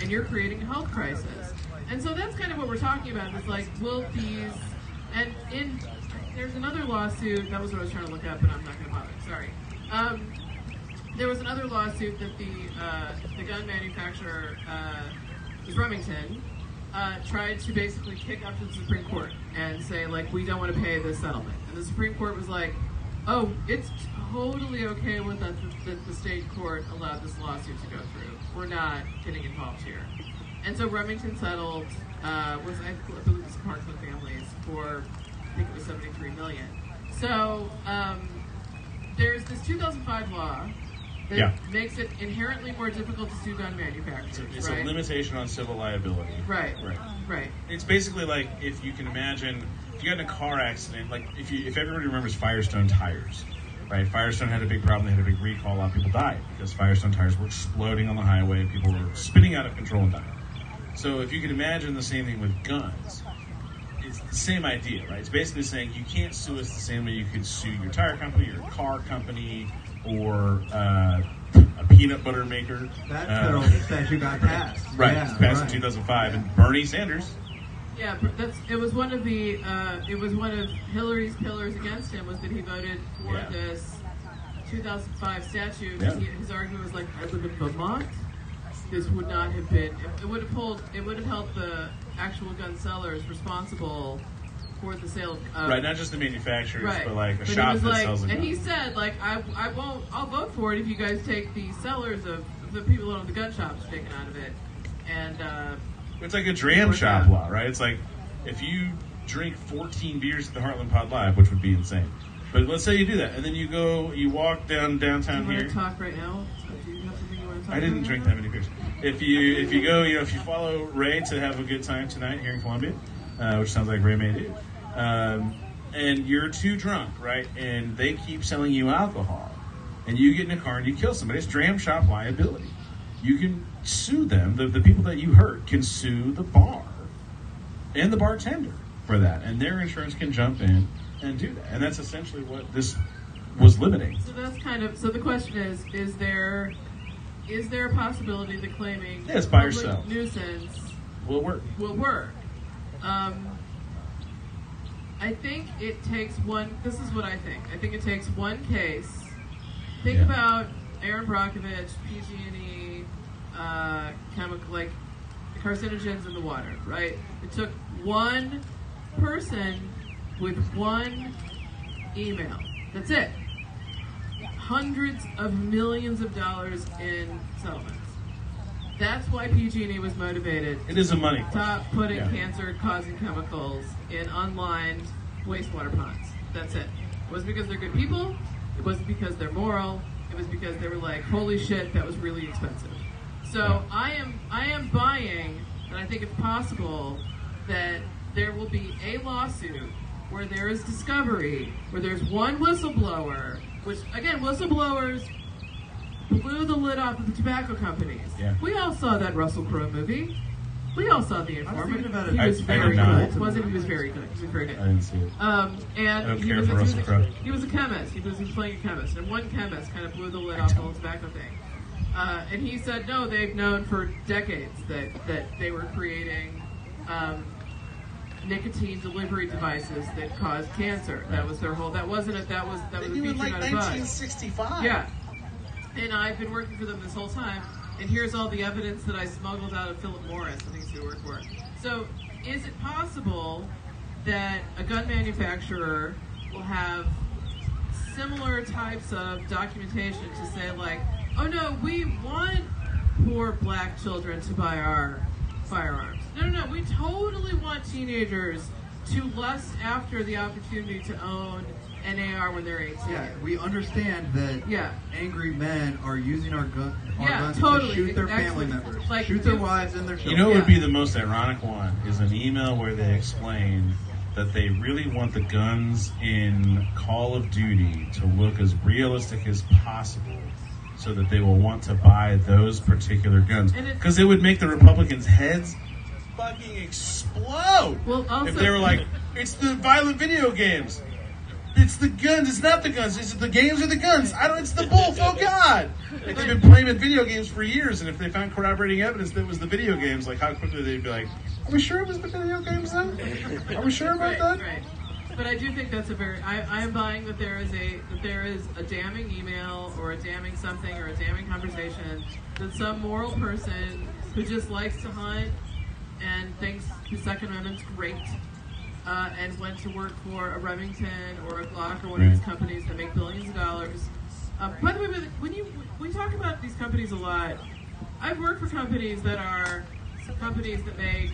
and you're creating a health crisis. And so that's kind of what we're talking about. Is like, will these and in there's another lawsuit. That was what I was trying to look up, but I'm not going to bother. Sorry. Um, there was another lawsuit that the uh, the gun manufacturer uh, was Remington uh, tried to basically kick up to the Supreme Court and say like we don't want to pay this settlement, and the Supreme Court was like, oh, it's totally okay with us that- the state court allowed this lawsuit to go through. We're not getting involved here, and so Remington settled uh, was I believe it was Parkland families for I think it was 73 million. So. Um, there's this 2005 law that Yeah. makes it inherently more difficult to sue gun manufacturers, It's right? a limitation on civil liability. Right. Right. Right. It's basically like if you can imagine if you got in a car accident, like if you if everybody remembers Firestone tires, right? Firestone had a big problem. They had a big recall. A lot of people died because Firestone tires were exploding on the highway. and People were spinning out of control and dying. So if you can imagine the same thing with guns, it's the same idea, right? It's basically saying you can't sue us the same way you could sue your tire company, your car company, or uh, a peanut butter maker. That Uh, statute got passed. Right, Yeah, passed right. in 2005, and Bernie Sanders Yeah, that's it was one of the uh, it was one of Hillary's pillars against him was that he voted for Yeah. this 2005 statute. Yeah. He, his argument was like, I live in Vermont. This would not have been. It, it would have pulled. It would have held the actual gun sellers responsible for the sale. Of, Right, not just the manufacturers, Right. but like a But shop that like, sells a And gun. he said, like, I, I won't, I'll vote for it if you guys take the sellers of the people that own the gun shops taken out of it. And uh, It's like a dram shop law, right? It's like if you drink 14 beers at the Heartland Pod Live, which would be insane, But let's say you do that, and then you go, you walk down Do you downtown here. talk right now? Do you have something you want to talk I didn't drink that many beers. If you if you go, you know, if you follow Ray to have a good time tonight here in Columbia, uh, which sounds like Ray may do, um, and you're too drunk, right? And they keep selling you alcohol, and you get in a car and you kill somebody. It's dram shop liability. You can sue them. The, the people that you hurt can sue the bar and the bartender for that, and their insurance can jump in and do that. And that's essentially what this was limiting. So that's kind of so. The question is: Is there is there a possibility that claiming yes by yourself. nuisance Will work? will work? Um, I think it takes one. This is what I think. I think it takes one case. Think Yeah. about Erin Brockovich, PG&E, uh, chemical like carcinogens in the water. Right. It took one person with one email. That's it. Hundreds of millions of dollars in settlements. That's why PG&E was motivated It is a money question. stop putting Yeah. cancer-causing chemicals in unlined wastewater ponds. That's it. It wasn't because they're good people. It wasn't because they're moral. It was because they were like, "Holy shit, that was really expensive." So I am I am buying and I think it's possible that there will be a lawsuit where there is discovery, where there's one whistleblower, which again, whistleblowers blew the lid off of the tobacco companies. Yeah. We all saw that Russell Crowe movie. We all saw the informant. thinking about. He I- was I did very not. good. Wasn't he was very good. He was very good. I didn't see it. Um, and I don't he care was, for he, was Russell a, Crowe. he was a chemist. He was, he was playing a chemist, and one chemist kind of blew the lid off the whole tobacco thing. Uh, and he said, no, they've known for decades that, that they were creating um, nicotine delivery devices that caused cancer. That was their whole. That wasn't it. That was that was a feature, not a buzz. 1965. Yeah. And I've been working for them this whole time, and here's all the evidence that I smuggled out of Philip Morris and things to work for. So, is it possible that a gun manufacturer will have similar types of documentation to say, like, oh no, we want poor black children to buy our firearms? No, no, no, we totally want teenagers to lust after the opportunity to own an AR when they're 18. Yeah, we understand that Yeah. angry men are using our, gun, our Yeah, guns totally. to shoot their family members, like, shoot their wives and their children. You know what would be the most ironic one is an email where they explain that they really want the guns in Call of Duty to look as realistic as possible so that they will want to buy those particular guns And it- because it would make the Republicans' heads fucking explode. Well, also- if they were like, it's the violent video games. It's the guns. It's not the guns. It's the games or the guns. I don't. It's the both. Oh God! Like they've been playing with video games for years, and if they found corroborating evidence that it was the video games, like how quickly they'd be like, "Are we sure it was the video games then? Are we sure about right, that?" right. But I do think that's a very. I, I am buying that there is a that there is a damning email or a damning something or a damning conversation that some moral person who just likes to hunt and thinks the Second Amendment's great. Uh, and went to work for a Remington or a Glock or one of these companies that make billions of dollars. Uh, by the way, when you we talk about these companies a lot, I've worked for companies that are companies that make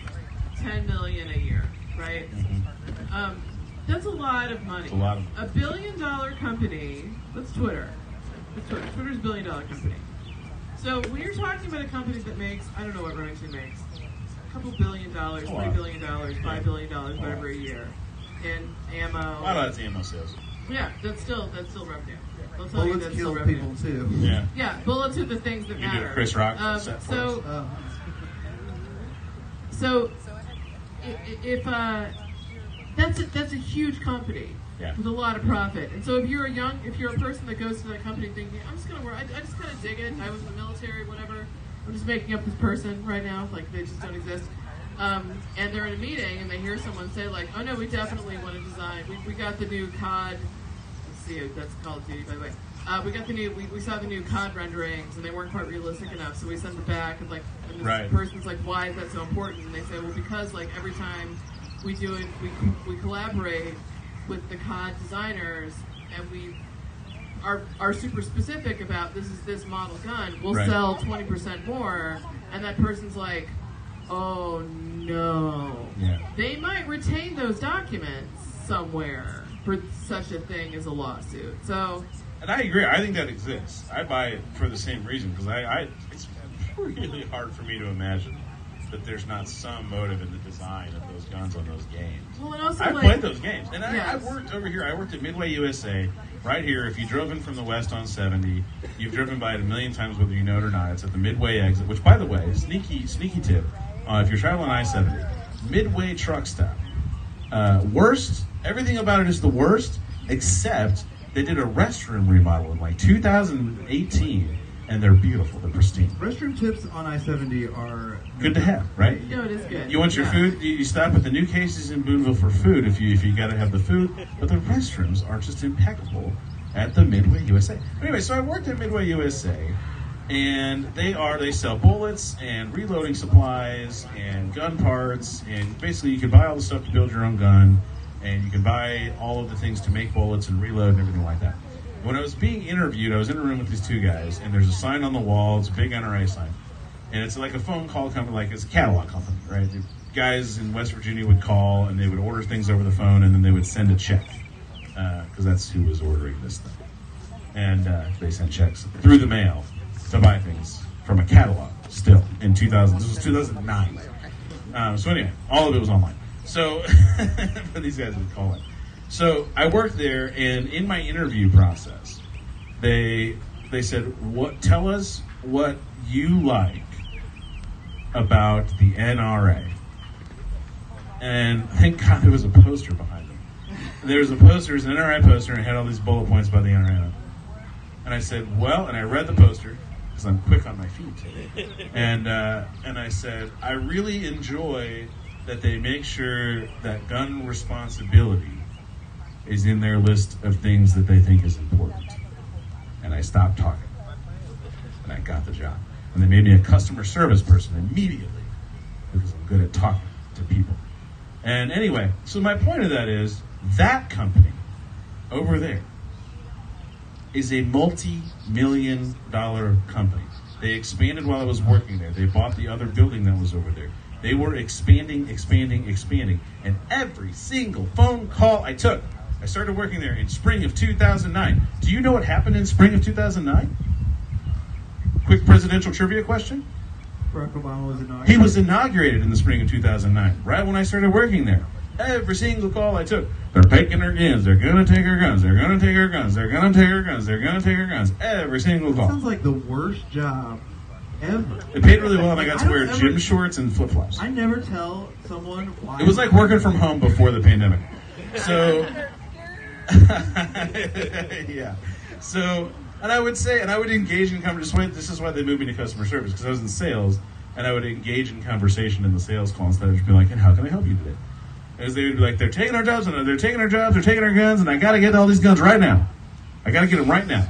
ten million a year, right? Um, that's a lot of money. It's a lot of- A billion dollar company. That's Twitter. That's Twitter. Twitter's a billion dollar company. So when you're talking about a company that makes, I don't know what Remington makes, couple billion dollars, A three lot. billion dollars, five billion dollars, whatever a year, in ammo. A lot of that's ammo sales. Yeah, that's still that's still revenue. I'll tell you Bullets that's kill still revenue. people too. Yeah. Yeah, bullets are the things that You do a matter. Chris Rock Um, set for so, Uh, so i- i- if uh, that's a, that's a huge company Yeah. with a lot of profit, and so if you're a young, if you're a person that goes to that company thinking, I'm just gonna work, I, I just kind of dig it. I was in the military, whatever. I'm just making up this person right now, like they just don't exist. Um, and they're in a meeting and they hear someone say like, "Oh no, we definitely want to design. We, we got the new COD. Let's see, that's Call of Duty, by the way. Uh, we got the new. We, we saw the new COD renderings and they weren't quite realistic enough, so we sent it back. And like, and this Right. person's like, "Why is that so important?" And they say, "Well, because like every time we do it, we we collaborate with the COD designers and we." Are, are super specific about this is this model gun. We'll Right. sell twenty percent more, and that person's like, "Oh no!" Yeah. They might retain those documents somewhere, for such a thing as a lawsuit. So And I agree. I think that exists. I buy it for the same reason because I, I it's really hard for me to imagine that there's not some motive in the design of those guns on those games. well, and also I've like played those games, and I, Yes. Worked over here. I worked at Midway USA, right here. If you drove in from the west on 70, you've driven by it a million times, whether you know it or not. It's at the Midway exit. Which, by the way, sneaky sneaky tip: uh, if you're traveling I-70, Midway truck stop. Uh, worst. Everything about it is the worst, except they did a restroom remodel in like 2018, and they're beautiful. They're pristine. Restroom tips on I-70 are Good to have, right? No, it is good. You want your Yeah. food? You stop at the new cases in Boonville for food if you if you got to have the food. But the restrooms are just impeccable at the Midway USA. Anyway, so I worked at Midway USA, and they are they sell bullets and reloading supplies and gun parts and basically you can buy all the stuff to build your own gun, and you can buy all of the things to make bullets and reload and everything like that. When I was being interviewed, I was in a room with these two guys, and there's a sign on the wall. It's a big NRA sign and it's like a phone call company, like it's a catalog company, right? The guys in West Virginia would call and they would order things over the phone, and then they would send a check because that's who was ordering this thing, and uh, they sent checks through the mail to buy things from a catalog. Still in 2000, this was 2009. Um, so anyway, all of it was online. So but these guys would call it. So I worked there, and in my interview process, they they said, "What? Tell us what you like about the NRA." And thank God there was a poster behind them. There was a poster, it was an NRA poster, and it had all these bullet points about the NRA. And I said, "Well," and I read the poster because I'm quick on my feet, and uh, and I said, "I really enjoy that they make sure that gun responsibility is in their list of things that they think is important." And I stopped talking, and I got the job. And they made me a customer service person immediately because I'm good at talking to people. And anyway, so my point of that is that company over there is a multi-million dollar company. They expanded while I was working there. They bought the other building that was over there. They were expanding, expanding, expanding. And every single phone call I took, I started working there in spring of 2009. Do you know what happened in spring of 2009? Quick presidential trivia question. Barack Obama was inaugurated. He was inaugurated in the spring of 2009, right when I started working there. Every single call I took, they're taking our guns, they're gonna take our guns, they're gonna take our guns, they're gonna take our guns, they're gonna take our guns. Every single call. Sounds like the worst job ever. It paid really well, and I got to don't wear ever- gym shorts and flip flops. I never tell someone why. It was like working from home before the pandemic. So, yeah. So, and I would say, and I would engage in conversation. This is why they moved me to customer service because I was in sales, and I would engage in conversation in the sales call instead of just being like, "And how can I help you today?" As they would be like, "They're taking our jobs, and they're taking our jobs, they're taking our guns, and I got to get all these guns right now. I got to get them right now."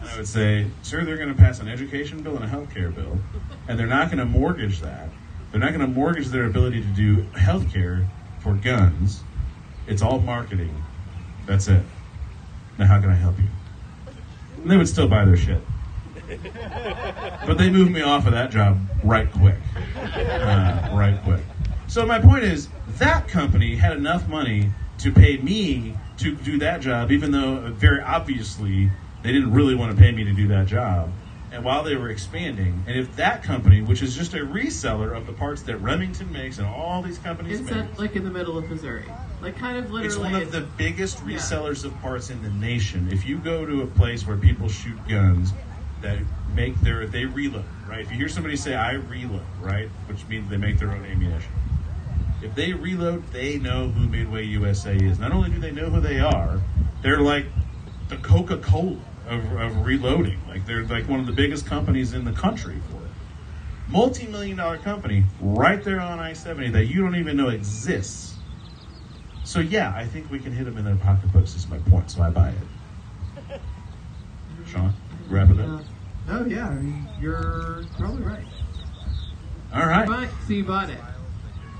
And I would say, "Sir, they're going to pass an education bill and a health care bill, and they're not going to mortgage that. They're not going to mortgage their ability to do health care for guns. It's all marketing. That's it. Now, how can I help you?" And they would still buy their shit. But they moved me off of that job right quick. Uh, right quick. So my point is, that company had enough money to pay me to do that job, even though uh, very obviously they didn't really want to pay me to do that job. And while they were expanding, and if that company, which is just a reseller of the parts that Remington makes and all these companies It's make, at, like in the middle of Missouri, like kind of literally. it's one of the biggest Yeah. resellers of parts in the nation. If you go to a place where people shoot guns that make their they reload, right? If you hear somebody say I reload, right, which means they make their own ammunition. If they reload, they know who Midway USA is. Not only do they know who they are, they're like the Coca Cola of, of reloading. Like they're like one of the biggest companies in the country for it. Multi million dollar company right there on I 70 that you don't even know exists. So yeah, I think we can hit them in their pocketbooks. Is my point. So I buy it. Sean, wrap it Uh, up. no, yeah, I mean, you're probably right. All right. But, so you bought it.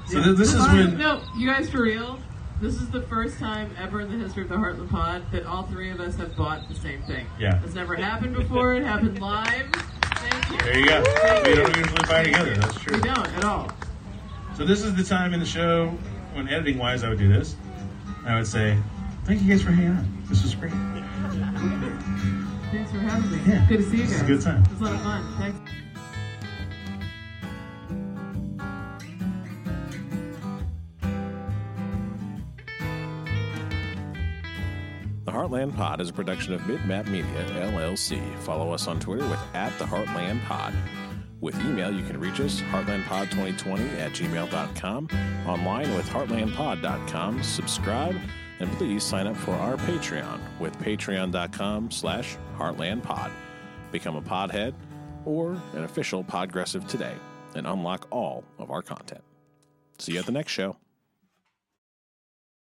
So th- this is when No, you guys for real? This is the first time ever in the history of the Heartland Pod that all three of us have bought the same thing. Yeah. It's never happened before. It happened live. Thank you. there you go. We don't usually buy together. That's true. We don't at all. So this is the time in the show when editing wise I would do this. I would say, thank you guys for hanging out. This was great. Thanks for having me. Yeah. Good to see you It's guys. a good time. It was a lot of fun. Thanks. The Heartland Pod is a production of Midmap Media, LLC. Follow us on Twitter with at the Heartland Pod. With email, you can reach us, heartlandpod2020 at gmail.com, online with heartlandpod.com, subscribe, and please sign up for our Patreon with patreon.com slash heartlandpod. Become a podhead or an official Podgressive today and unlock all of our content. See you at the next show.